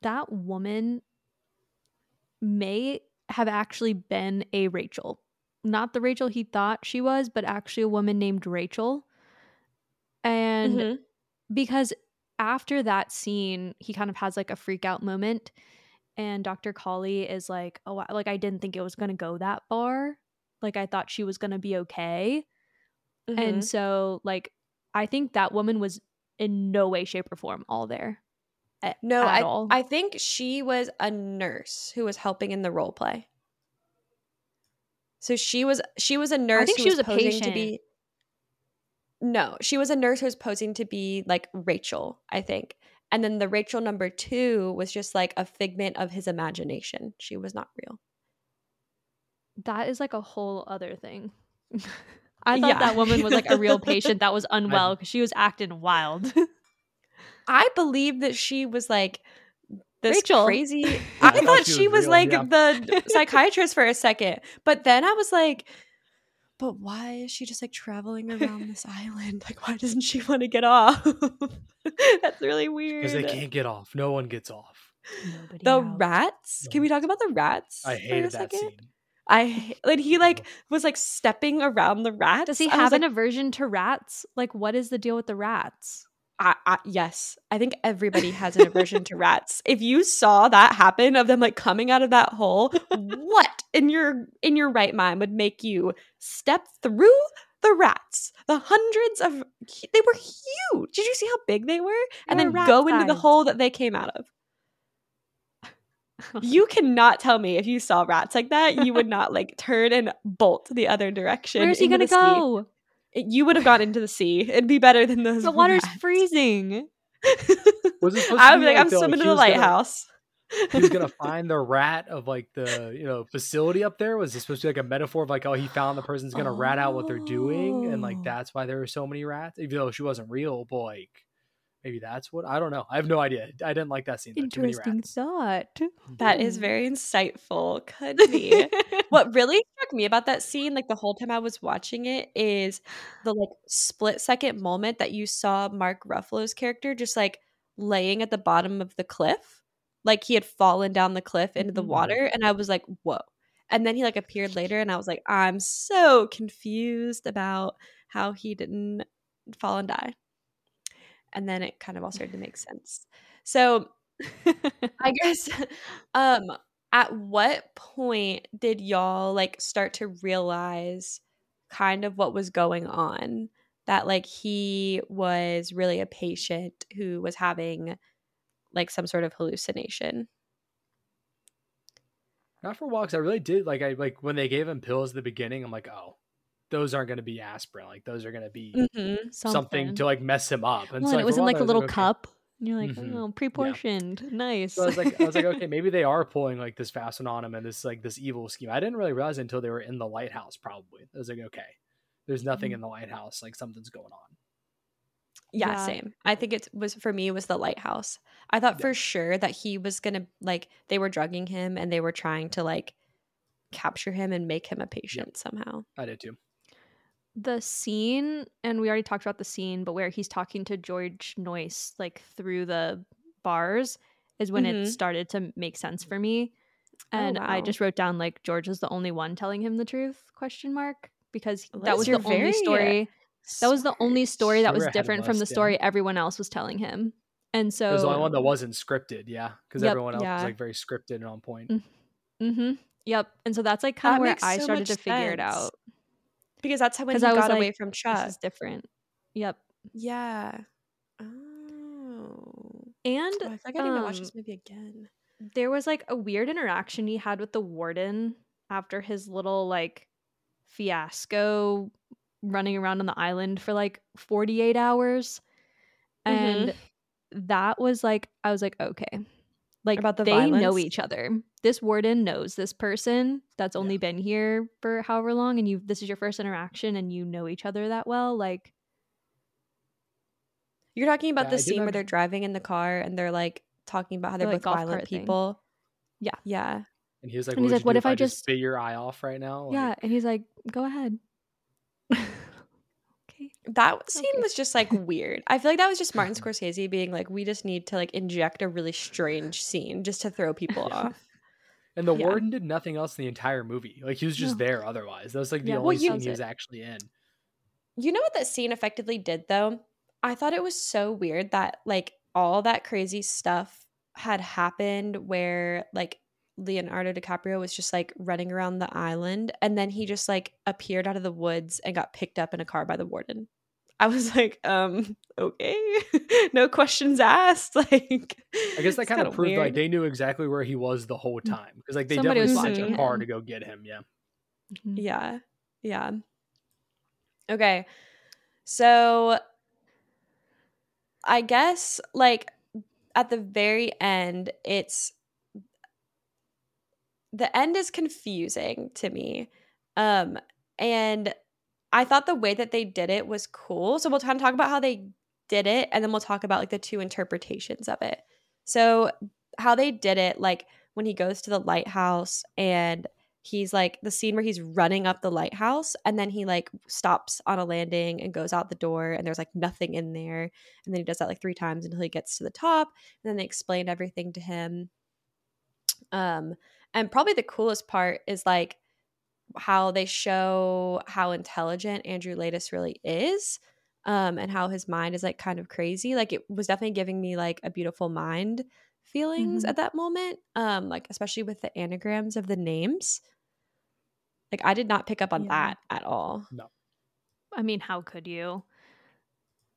that woman may have actually been a Rachel. Not the Rachel he thought she was, but actually a woman named Rachel. And mm-hmm. because after that scene, he kind of has like a freak out moment. And Dr. Cawley is like, oh, like I didn't think it was going to go that far. Like I thought she was going to be okay. Mm-hmm. And so, like, I think that woman was in no way, shape, or form all there no, I, all. I think she was a nurse who was helping in the role play. So she was she was a nurse. I think she was, was a patient. To be, no, she was a nurse who was posing to be like Rachel, I think. And then the Rachel number two was just like a figment of his imagination. She was not real. That is like a whole other thing. *laughs* I thought yeah. that woman was like a real *laughs* patient that was unwell because she was acting wild. *laughs* I believe that she was like this Rachel. crazy. I, I, thought, she, she was, was real, like yeah. the psychiatrist for a second, but then I was like, but why is she just like traveling around this *laughs* island? Like, why doesn't she want to get off? *laughs* That's really weird. Because they can't get off. No one gets off. Nobody the out. rats. Can we talk about the rats? I hated that scene. I *laughs* like he like was like stepping around the rats. Does he have an like, aversion to rats? Like, what is the deal with the rats? I, I, yes, I think everybody has an aversion to *laughs* rats. If you saw that happen of them like coming out of that hole, what in your in your right mind would make you step through the rats? The hundreds of they were huge. Did you see how big they were? And then go into the hole that they came out of. *laughs* you cannot tell me if you saw rats like that, you would not like turn and bolt the other direction. Where's he gonna go? You would have gone into the sea. It'd be better than those. The water's rats. freezing. was it I was like, I'm swimming to the lighthouse. Gonna, he was gonna *laughs* find the rat of like the you know facility up there. Was this supposed to be like a metaphor of like, oh, he found the person's gonna oh. rat out what they're doing, and like oh. that's why there were so many rats, even though she wasn't real. But like maybe that's what I don't know. I have no idea. I didn't like that scene. Though. Interesting thought. That is very insightful. Could *laughs* be. what really struck me about that scene, like the whole time I was watching it, is the like split second moment that you saw Mark Ruffalo's character just like laying at the bottom of the cliff, like he had fallen down the cliff into the mm-hmm. water, and I was like, whoa. And then he like appeared later, and I was like, I'm so confused about how he didn't fall and die and then it kind of all started to make sense. So I *laughs* guess um at what point did y'all like start to realize kind of what was going on? That like he was really a patient who was having like some sort of hallucination. Not for walks. I really did like I like when they gave him pills at the beginning, I'm like, oh, those aren't going to be aspirin. Like those are going to be mm-hmm. something. something. to like mess him up. And well, so, and it was in like a little okay. cup. And you're like, mm-hmm. oh, pre-portioned, yeah. nice. So I was like, I was like, okay, maybe they *laughs* are pulling like this fast one on him and this like this evil scheme. I didn't really realize until they were in the lighthouse. Probably, I was like, okay, there's nothing mm-hmm. in the lighthouse. Like something's going on. Yeah, yeah, same. I think it was for me was the lighthouse. I thought yeah. for sure that he was gonna like they were drugging him and they were trying to like capture him and make him a patient somehow. I did too the scene, and we already talked about the scene, but where he's talking to George Noyce like through the bars is when mm-hmm. it started to make sense for me. Oh, and oh, wow. I just wrote down like George is the only one telling him the truth question mark because Liz, that was the only story that was the only story that was different from the story yeah. everyone else was telling him. And so it was the only one that wasn't scripted, yeah, because yep, everyone else yeah. was like very scripted and on point. Mm-hmm. Yep. And so that's like kind of where I so started to sense. figure it out because that's how when he got like, away from Chuck. This is different. Yep. Yeah. Oh. And oh, I feel like I need um, to watch this movie again. There was like a weird interaction he had with the warden after his little like fiasco running around on the island for like 48 hours. Mm-hmm. And that was like I was like, okay, like about the they violence. know each other. This warden knows this person that's only yeah. been here for however long, and you this is your first interaction, and you know each other that well. Like you're talking about yeah, the scene where they're driving in the car and they're like talking about how they're, they're both like violent people. Thing. Yeah, yeah. And he was like, and he's like, "What if, if I just spit your eye off right now?" Like, yeah, and he's like, "Go ahead." That scene okay. was just like *laughs* weird. I feel like that was just Martin *laughs* Scorsese being like, we just need to like inject a really strange scene just to throw people *laughs* off. And the yeah. warden did nothing else in the entire movie. Like he was just no. there otherwise. That was like the yeah, only well, scene he was it. actually in. You know what that scene effectively did though? I thought it was so weird that like all that crazy stuff had happened where like Leonardo DiCaprio was just like running around the island and then he just like appeared out of the woods and got picked up in a car by the warden. I was *laughs* like, um, okay, *laughs* no questions asked. *laughs* Like, I guess that kind of proved weird. like they knew exactly where he was the whole mm. time because like they Somebody definitely sent a car to go get him. Yeah, mm-hmm. yeah, yeah. Okay, so I guess like at the very end, it's the end is confusing to me. Um, and I thought the way that they did it was cool. So we'll kind of talk about how they did it, and then we'll talk about like the two interpretations of it. So how they did it, like when he goes to the lighthouse and he's like the scene where he's running up the lighthouse and then he like stops on a landing and goes out the door and there's like nothing in there and then he does that like three times until he gets to the top and then they explain everything to him um and probably the coolest part is like how they show how intelligent Andrew Laeddis really is. Um, and how his mind is like kind of crazy. Like it was definitely giving me like a beautiful mind feelings mm-hmm. at that moment. Um, like especially with the anagrams of the names. Like I did not pick up on yeah. that at all. No. I mean, how could you?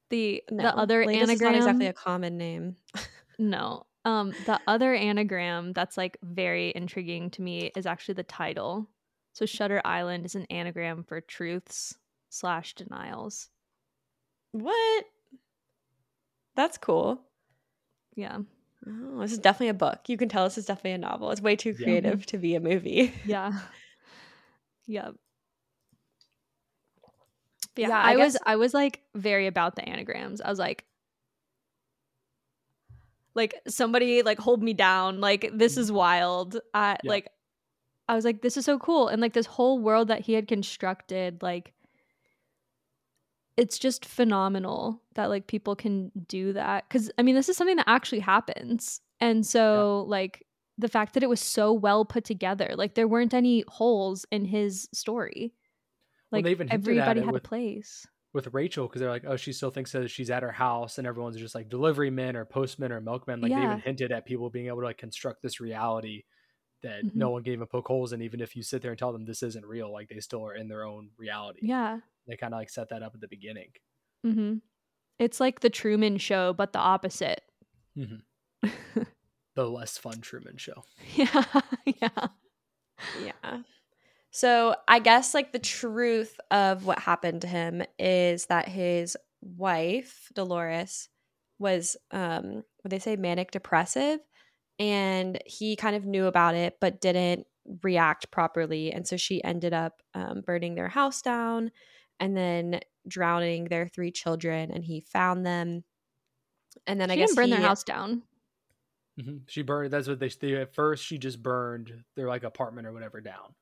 The no. the other Laeddis anagram is not exactly a common name. *laughs* no Um, the other anagram that's like very intriguing to me is actually the title. So Shutter Island is an anagram for truths slash denials. What? That's cool. Yeah. Oh, this is definitely a book. You can tell this is definitely a novel. It's way too creative yeah. to be a movie. *laughs* Yeah. Yep. Yeah, yeah I, I was I was like very about the anagrams. I was like like somebody like hold me down. Like this is wild. I yeah. like I was like this is so cool and like this whole world that he had constructed like it's just phenomenal that like people can do that cuz I mean this is something that actually happens. And so yeah. like the fact that it was so well put together, like there weren't any holes in his story. Like well, everybody had with, a place with Rachel because they're like, oh, she still thinks that she's at her house, and everyone's just like delivery men or postmen or milkmen. Like yeah. they even hinted at people being able to like construct this reality that mm-hmm. no one can even poke holes in. Even if you sit there and tell them this isn't real, like they still are in their own reality. Yeah, they kind of like set that up at the beginning. Mm-hmm. It's like the Truman Show, but the opposite. Mm-hmm. *laughs* the less fun Truman Show. Yeah, *laughs* yeah, yeah. So I guess like the truth of what happened to him is that his wife, Dolores, was um what they say manic depressive and he kind of knew about it but didn't react properly. And so she ended up um, burning their house down and then drowning their three children and he found them. And then she i guess didn't burn he, their house down. Mm-hmm. she burned that's what they, they at first she just burned their like apartment or whatever down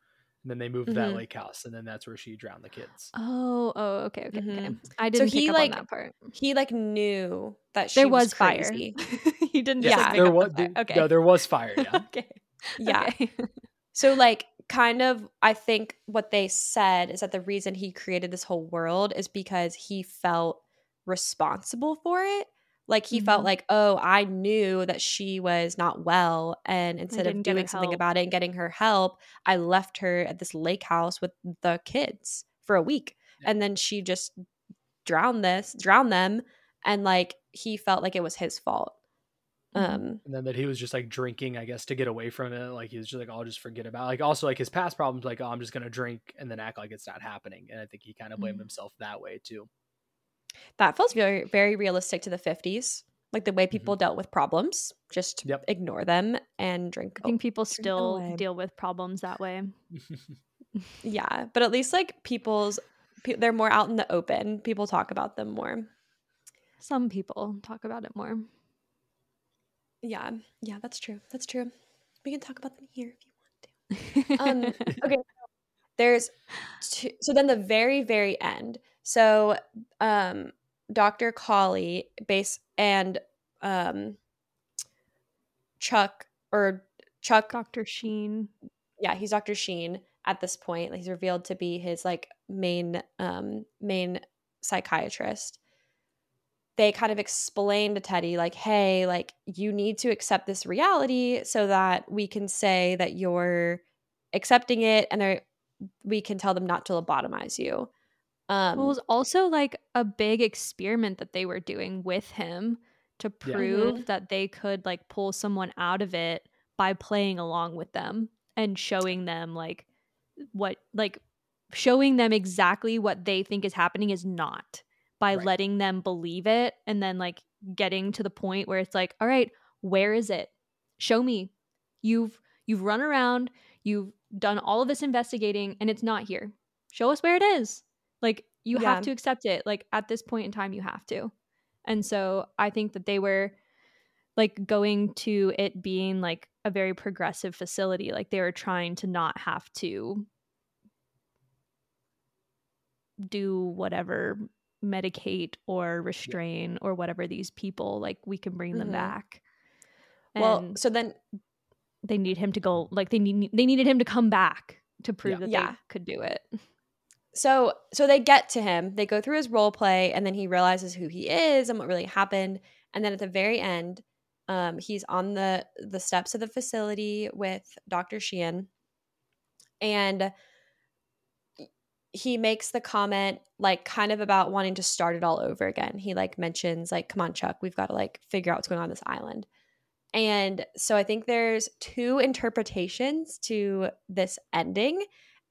and then they moved mm-hmm. that lake house, and then that's where she drowned the kids. Oh, oh, okay, okay, mm-hmm. okay. I didn't so he, like, that part. He like knew that there was, was fire. *laughs* he didn't. Yeah, there was. The okay, no, there was fire. Yeah. *laughs* okay. Yeah. Okay. so like, kind of, I think what they said is that the reason he created this whole world is because he felt responsible for it like he mm-hmm. felt like, oh, I knew that she was not well. And instead of doing something help. about it and getting her help, I left her at this lake house with the kids for a week. Yeah. And then she just drowned this, drowned them. And like he felt like it was his fault. Mm-hmm. Um, and then that he was just like drinking, I guess, to get away from it. Like he was just like, I'll just forget about. It. Like also like his past problems, like oh, I'm just gonna drink and then act like it's not happening. And I think he kind of blamed mm-hmm. himself that way too. That feels very very realistic to the 50s. Like the way mm-hmm. people mm-hmm. dealt with problems, just yep. ignore them and drink. I think people still deal with problems that way. *laughs* yeah, but at least like people's they're more out in the open. People talk about them more. Some people talk about it more. Yeah, yeah, that's true. That's true. We can talk about them here if you want to. *laughs* um, okay, there's two, so then the very very end so, um, Dr. Cawley base and um, Chuck or Chuck Dr. Sheen. Yeah, he's Dr. Sheen at this point. He's revealed to be his like main um main psychiatrist. They kind of explain to Teddy like, "Hey, like you need to accept this reality so that we can say that you're accepting it and we can tell them not to lobotomize you." Um, well, it was also like a big experiment that they were doing with him to prove yeah. Mm-hmm. that they could like pull someone out of it by playing along with them and showing them like what like showing them exactly what they think is happening is not by right. letting them believe it and then like getting to the point where it's like all right where is it show me you've you've run around you've done all of this investigating and it's not here show us where it is like you yeah. have to accept it. Like at this point in time, you have to. And so I think that they were like going to it being like a very progressive facility. Like they were trying to not have to do whatever medicate or restrain or whatever these people like we can bring them mm-hmm. back well so then they need him to go like they need they needed him to come back to prove yeah. that yeah. they could do it so so they get to him they go through his role play and then he realizes who he is and what really happened. And then at the very end um, he's on the the steps of the facility with dr sheehan. And he makes the comment like kind of about wanting to start it all over again. He like mentions like come on chuck we've got to like figure out what's going on this island. And so I think there's two interpretations to this ending.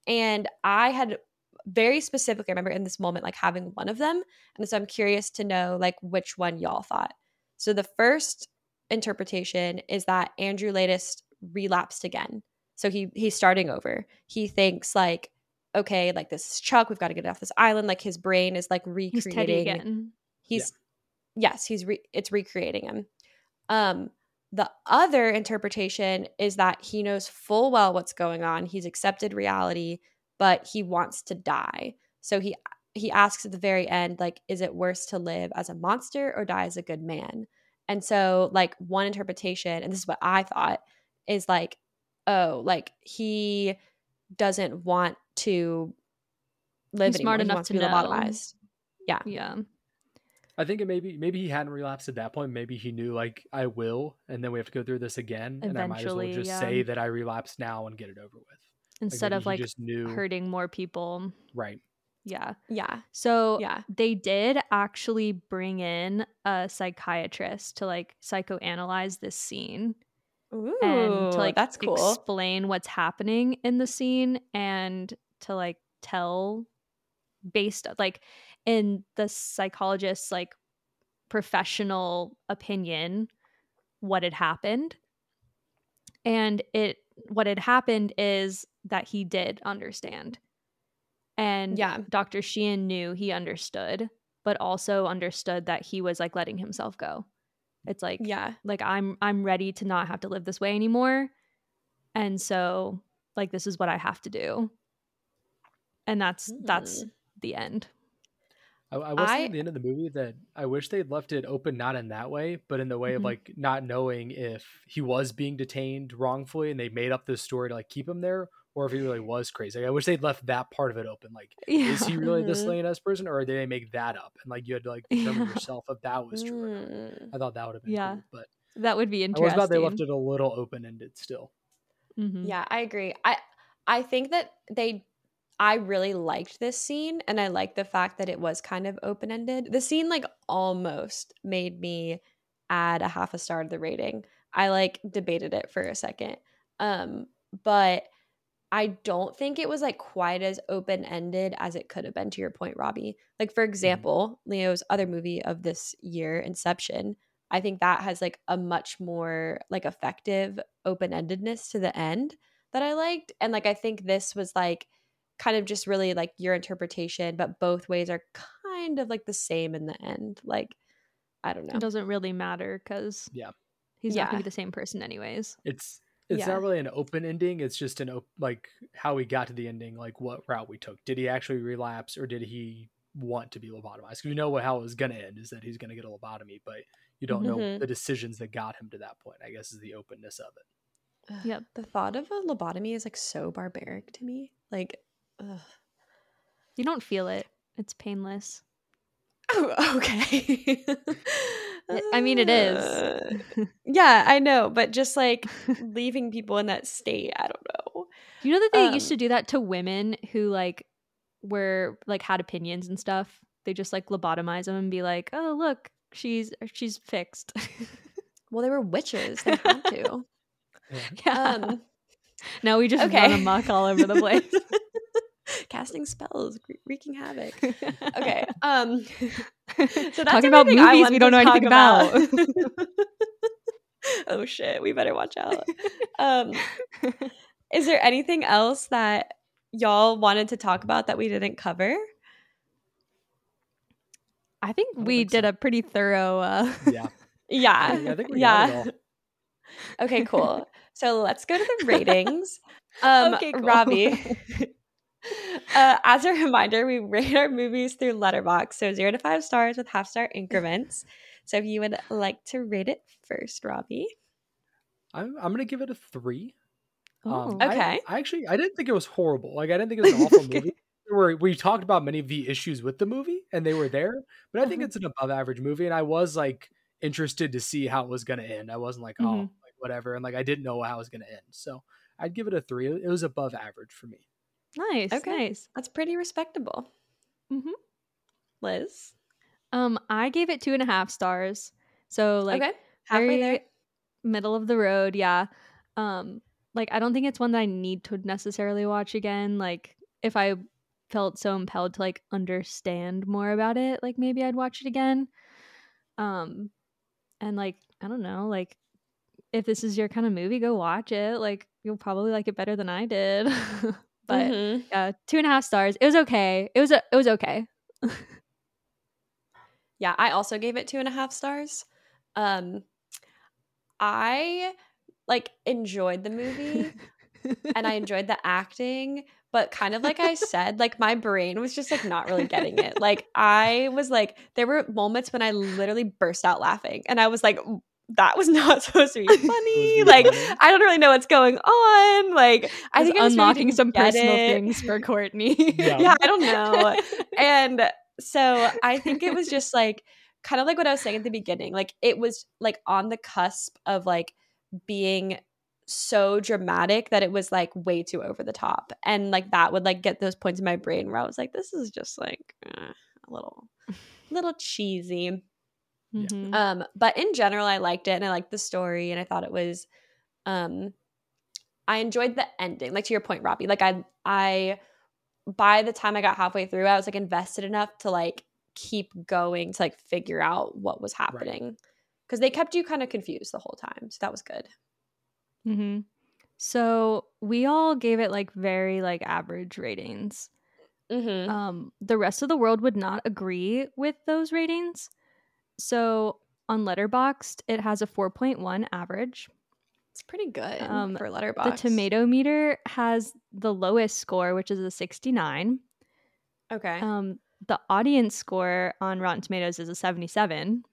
And I had very specifically I remember in this moment like having one of them. And so I'm curious to know like which one y'all thought. So the first interpretation is that Andrew Laeddis relapsed again. So he he's starting over. He thinks like, okay, like this is Chuck, we've got to get off this island. Like his brain is like recreating. He's He's yeah. yes, he's re- it's recreating him. Um, the other interpretation is that he knows full well what's going on. He's accepted reality, but he wants to die. So he he asks at the very end like is it worse to live as a monster or die as a good man? And so like one interpretation and this is what I thought is like oh, like he doesn't want to live He's smart anymore. enough to, to be lobotomized. Yeah. Yeah. I think it maybe maybe he hadn't relapsed at that point. Maybe he knew like I will, and then we have to go through this again, Eventually, and I might as well just yeah. say that I relapsed now and get it over with instead like of like just knew hurting more people. Right. Yeah. Yeah. So yeah. they did actually bring in a psychiatrist to like psychoanalyze this scene. Ooh, and to like that's cool. explain what's happening in the scene and to like tell based like in the psychologist's like professional opinion what had happened and it what had happened is that he did understand. And yeah. Dr sheehan knew he understood but also understood that he was like letting himself go. It's like yeah. like i'm i'm ready to not have to live this way anymore. And so like this is what i have to do. And that's mm. that's the end I, I was at the end of the movie that I wish they'd left it open, not in that way, but in the way mm-hmm. of like not knowing if he was being detained wrongfully and they made up this story to like keep him there, or if he really was crazy. Like, I wish they'd left that part of it open. Like, *laughs* yeah. is he really this Laeddis person, or did they make that up? And like, you had to like determine yeah. yourself if that was true. Mm. I thought that would have been yeah. cool, but that would be interesting. I was about they left it a little open ended still. Mm-hmm. Yeah, I agree. I I think that they I really liked this scene and I liked the fact that it was kind of open ended. The scene like almost made me add a half a star to the rating. I like debated it for a second. Um, but I don't think it was like quite as open ended as it could have been to your point, Robbie. Like, for mm-hmm. example, Leo's other movie of this year, Inception, I think that has like a much more like effective open endedness to the end that I liked. And like, I think this was like, kind of just really like your interpretation, but both ways are kind of like the same in the end. Like, I don't know. It doesn't really matter because yeah, he's yeah. not gonna be the same person anyways. It's it's yeah. not really an open ending. It's just an op- like how we got to the ending, like what route we took. Did he actually relapse or did he want to be lobotomized? Because you know what how it was gonna end is that he's gonna get a lobotomy, but you don't mm-hmm. know the decisions that got him to that point. I guess is the openness of it. Yep. The thought of a lobotomy is like so barbaric to me. Like Ugh. You don't feel it. It's painless. Oh, *laughs* okay. I mean, it is. *laughs* yeah, I know, but just like leaving people in that state, I don't know. You know that they um, used to um do that to women who like were like had opinions and stuff. They just like lobotomize them and be like, "Oh, look, she's she's fixed." *laughs* well, they were witches. They had to. Yeah. Um, now we just okay. run amok all over the place. Casting spells, wreaking havoc. *laughs* Okay. Um *laughs* so that's talking about movies we don't know anything about. about. *laughs* oh shit, we better watch out. Um is there anything else that y'all wanted to talk about that we didn't cover? I think I we think did so. a pretty thorough uh Yeah. Yeah. I think yeah. okay, cool. So let's go to the ratings. Um okay, cool. Robbie, *laughs* uh, as a reminder, we rate our movies through Letterboxd, so zero to five stars with half star increments. So if you would like to rate it first, Robbie, I'm I'm gonna give it a three. Um, okay. I, I, actually I didn't think it was horrible. Like I didn't think it *laughs* was an awful okay. movie. Where we talked about many of the issues with the movie, and they were there, but I think uh-huh. it's an above average movie, and I was like interested to see how it was gonna end. I wasn't like, oh, mm-hmm. like whatever, and like I didn't know how it was gonna end. So I'd give it a three. It was above average for me. Nice. Okay. Nice. That's pretty respectable. Mm-hmm. Liz? Um, I gave it two and a half stars. So like okay. halfway there. middle of the road. Yeah. Um, like I don't think it's one that I need to necessarily watch again. Like if I felt so impelled to like understand more about it, like maybe I'd watch it again. Um, and like I don't know, like if this is your kind of movie, go watch it. Like you'll probably like it better than I did. *laughs* but mm-hmm. yeah, two and a half stars. It was okay. It was a, it was okay. *laughs* yeah, I also gave it two and a half stars. Um, I like enjoyed the movie and I enjoyed the acting, but kind of like I *laughs* said, like my brain was just like not really getting it. Like I was like, there were moments when I literally burst out laughing and I was like, that was *laughs* not supposed to be *laughs* funny. *laughs* like I don't really know what's going on. Like I think I was unlocking some personal it. things for Courtney. yeah. yeah, I don't know. and so I think it was just like kind of like what I was saying at the beginning. Like it was like on the cusp of like being so dramatic that it was like way too over the top and like that would like get those points in my brain where i was like this is just like eh, a little little cheesy mm-hmm. um but in general i liked it and i liked the story and i thought it was um i enjoyed the ending like to your point robbie like i i by the time i got halfway through i was like invested enough to like keep going to like figure out what was happening because right. they kept you kind of confused the whole time so that was good Mm-hmm. So we all gave it like very like average ratings. Mm-hmm. Um, the rest of the world would not agree with those ratings. So on Letterboxd, it has a 4.1 average. It's pretty good um, for Letterboxd. The tomato meter has the lowest score, which is a 69. Okay. Um, the audience score on Rotten Tomatoes is a 77.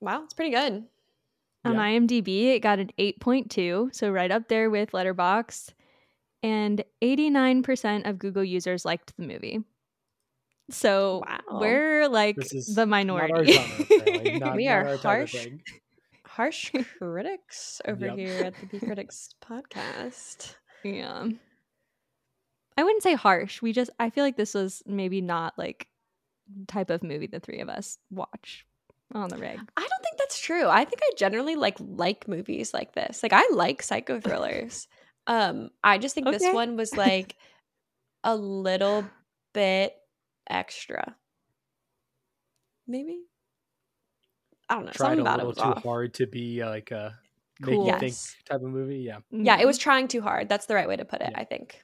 Wow, it's pretty good. On yeah. IMDb, it got an 8.2, so right up there with Letterboxd. And 89% of Google users liked the movie. So wow. we're like the minority. Genre, *laughs* not, we are harsh, harsh critics over yep. here at the B *laughs* Critics podcast. Yeah. I wouldn't say harsh. We just I feel like this was maybe not like type of movie the three of us watch on the rig. I don't think that's true. I think I generally like like movies like this. Like I like psycho thrillers. um, I just think okay. this one was *laughs* like a little bit extra. Maybe. I don't know. Tried Something about a little it too off. hard to be uh, like a cool. make you yes. think type of movie. Yeah. Yeah, it was trying too hard. That's the right way to put it, yeah. I think.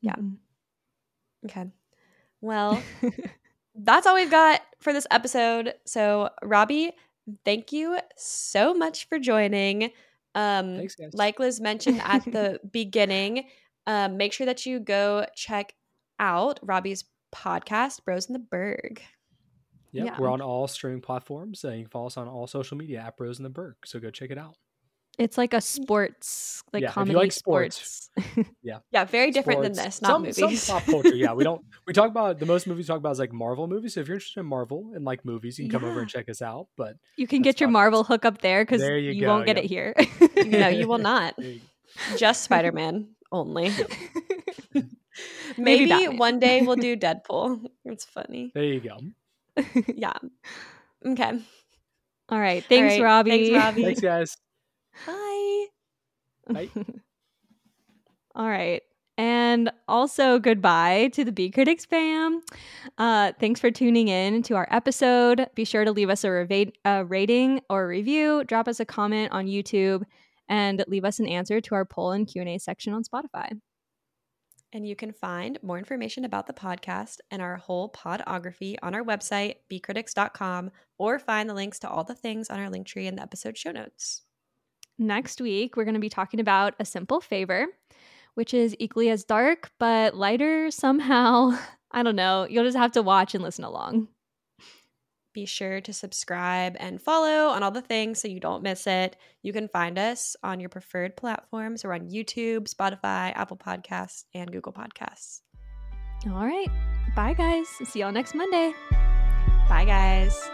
Yeah. Mm-hmm. Okay. Well, *laughs* that's all we've got for this episode. So, Robbie, thank you so much for joining. Um, Thanks, guys. Like Liz mentioned at the *laughs* beginning, um, make sure that you go check out Robbie's podcast, Bros in the Berg. Yep, yeah, we're on all streaming platforms. Uh, you can follow us on all social media at Bros in the Berg. So go check it out. It's like a sports, like yeah, comedy like sports. sports. *laughs* yeah, yeah, very different sports. than this. Not some, movies. Some pop culture. Yeah, we don't. *laughs* We talk about the most movies we talk about is like Marvel movies. So if you're interested in Marvel and like movies, you can yeah. come over and check us out. But you can get your Marvel hook up there because you, you won't get it here. *laughs* no, you will not. Just Spider Man only. *laughs* Maybe, Maybe one day we'll do *laughs* Deadpool. It's funny. There you go. *laughs* yeah. Okay. All right. Thanks, All right. Robbie. Thanks, Robbie. Thanks, guys. Bye. Bye. All right. And also, goodbye to the B Critics fam. Uh, thanks for tuning in to our episode. Be sure to leave us a, reva- a rating or a review, drop us a comment on YouTube, and leave us an answer to our poll and Q&A section on Spotify. And you can find more information about the podcast and our whole podography on our website, bcritics.com, or find the links to all the things on our link tree in the episode show notes. Next week, we're going to be talking about A Simple Favor, which is equally as dark, but lighter somehow. *laughs* I don't know. You'll just have to watch and listen along. Be sure to subscribe and follow on all the things so you don't miss it. You can find us on your preferred platforms. We're on YouTube, Spotify, Apple Podcasts, and Google Podcasts. All right. Bye, guys. See y'all next Monday. Bye, guys.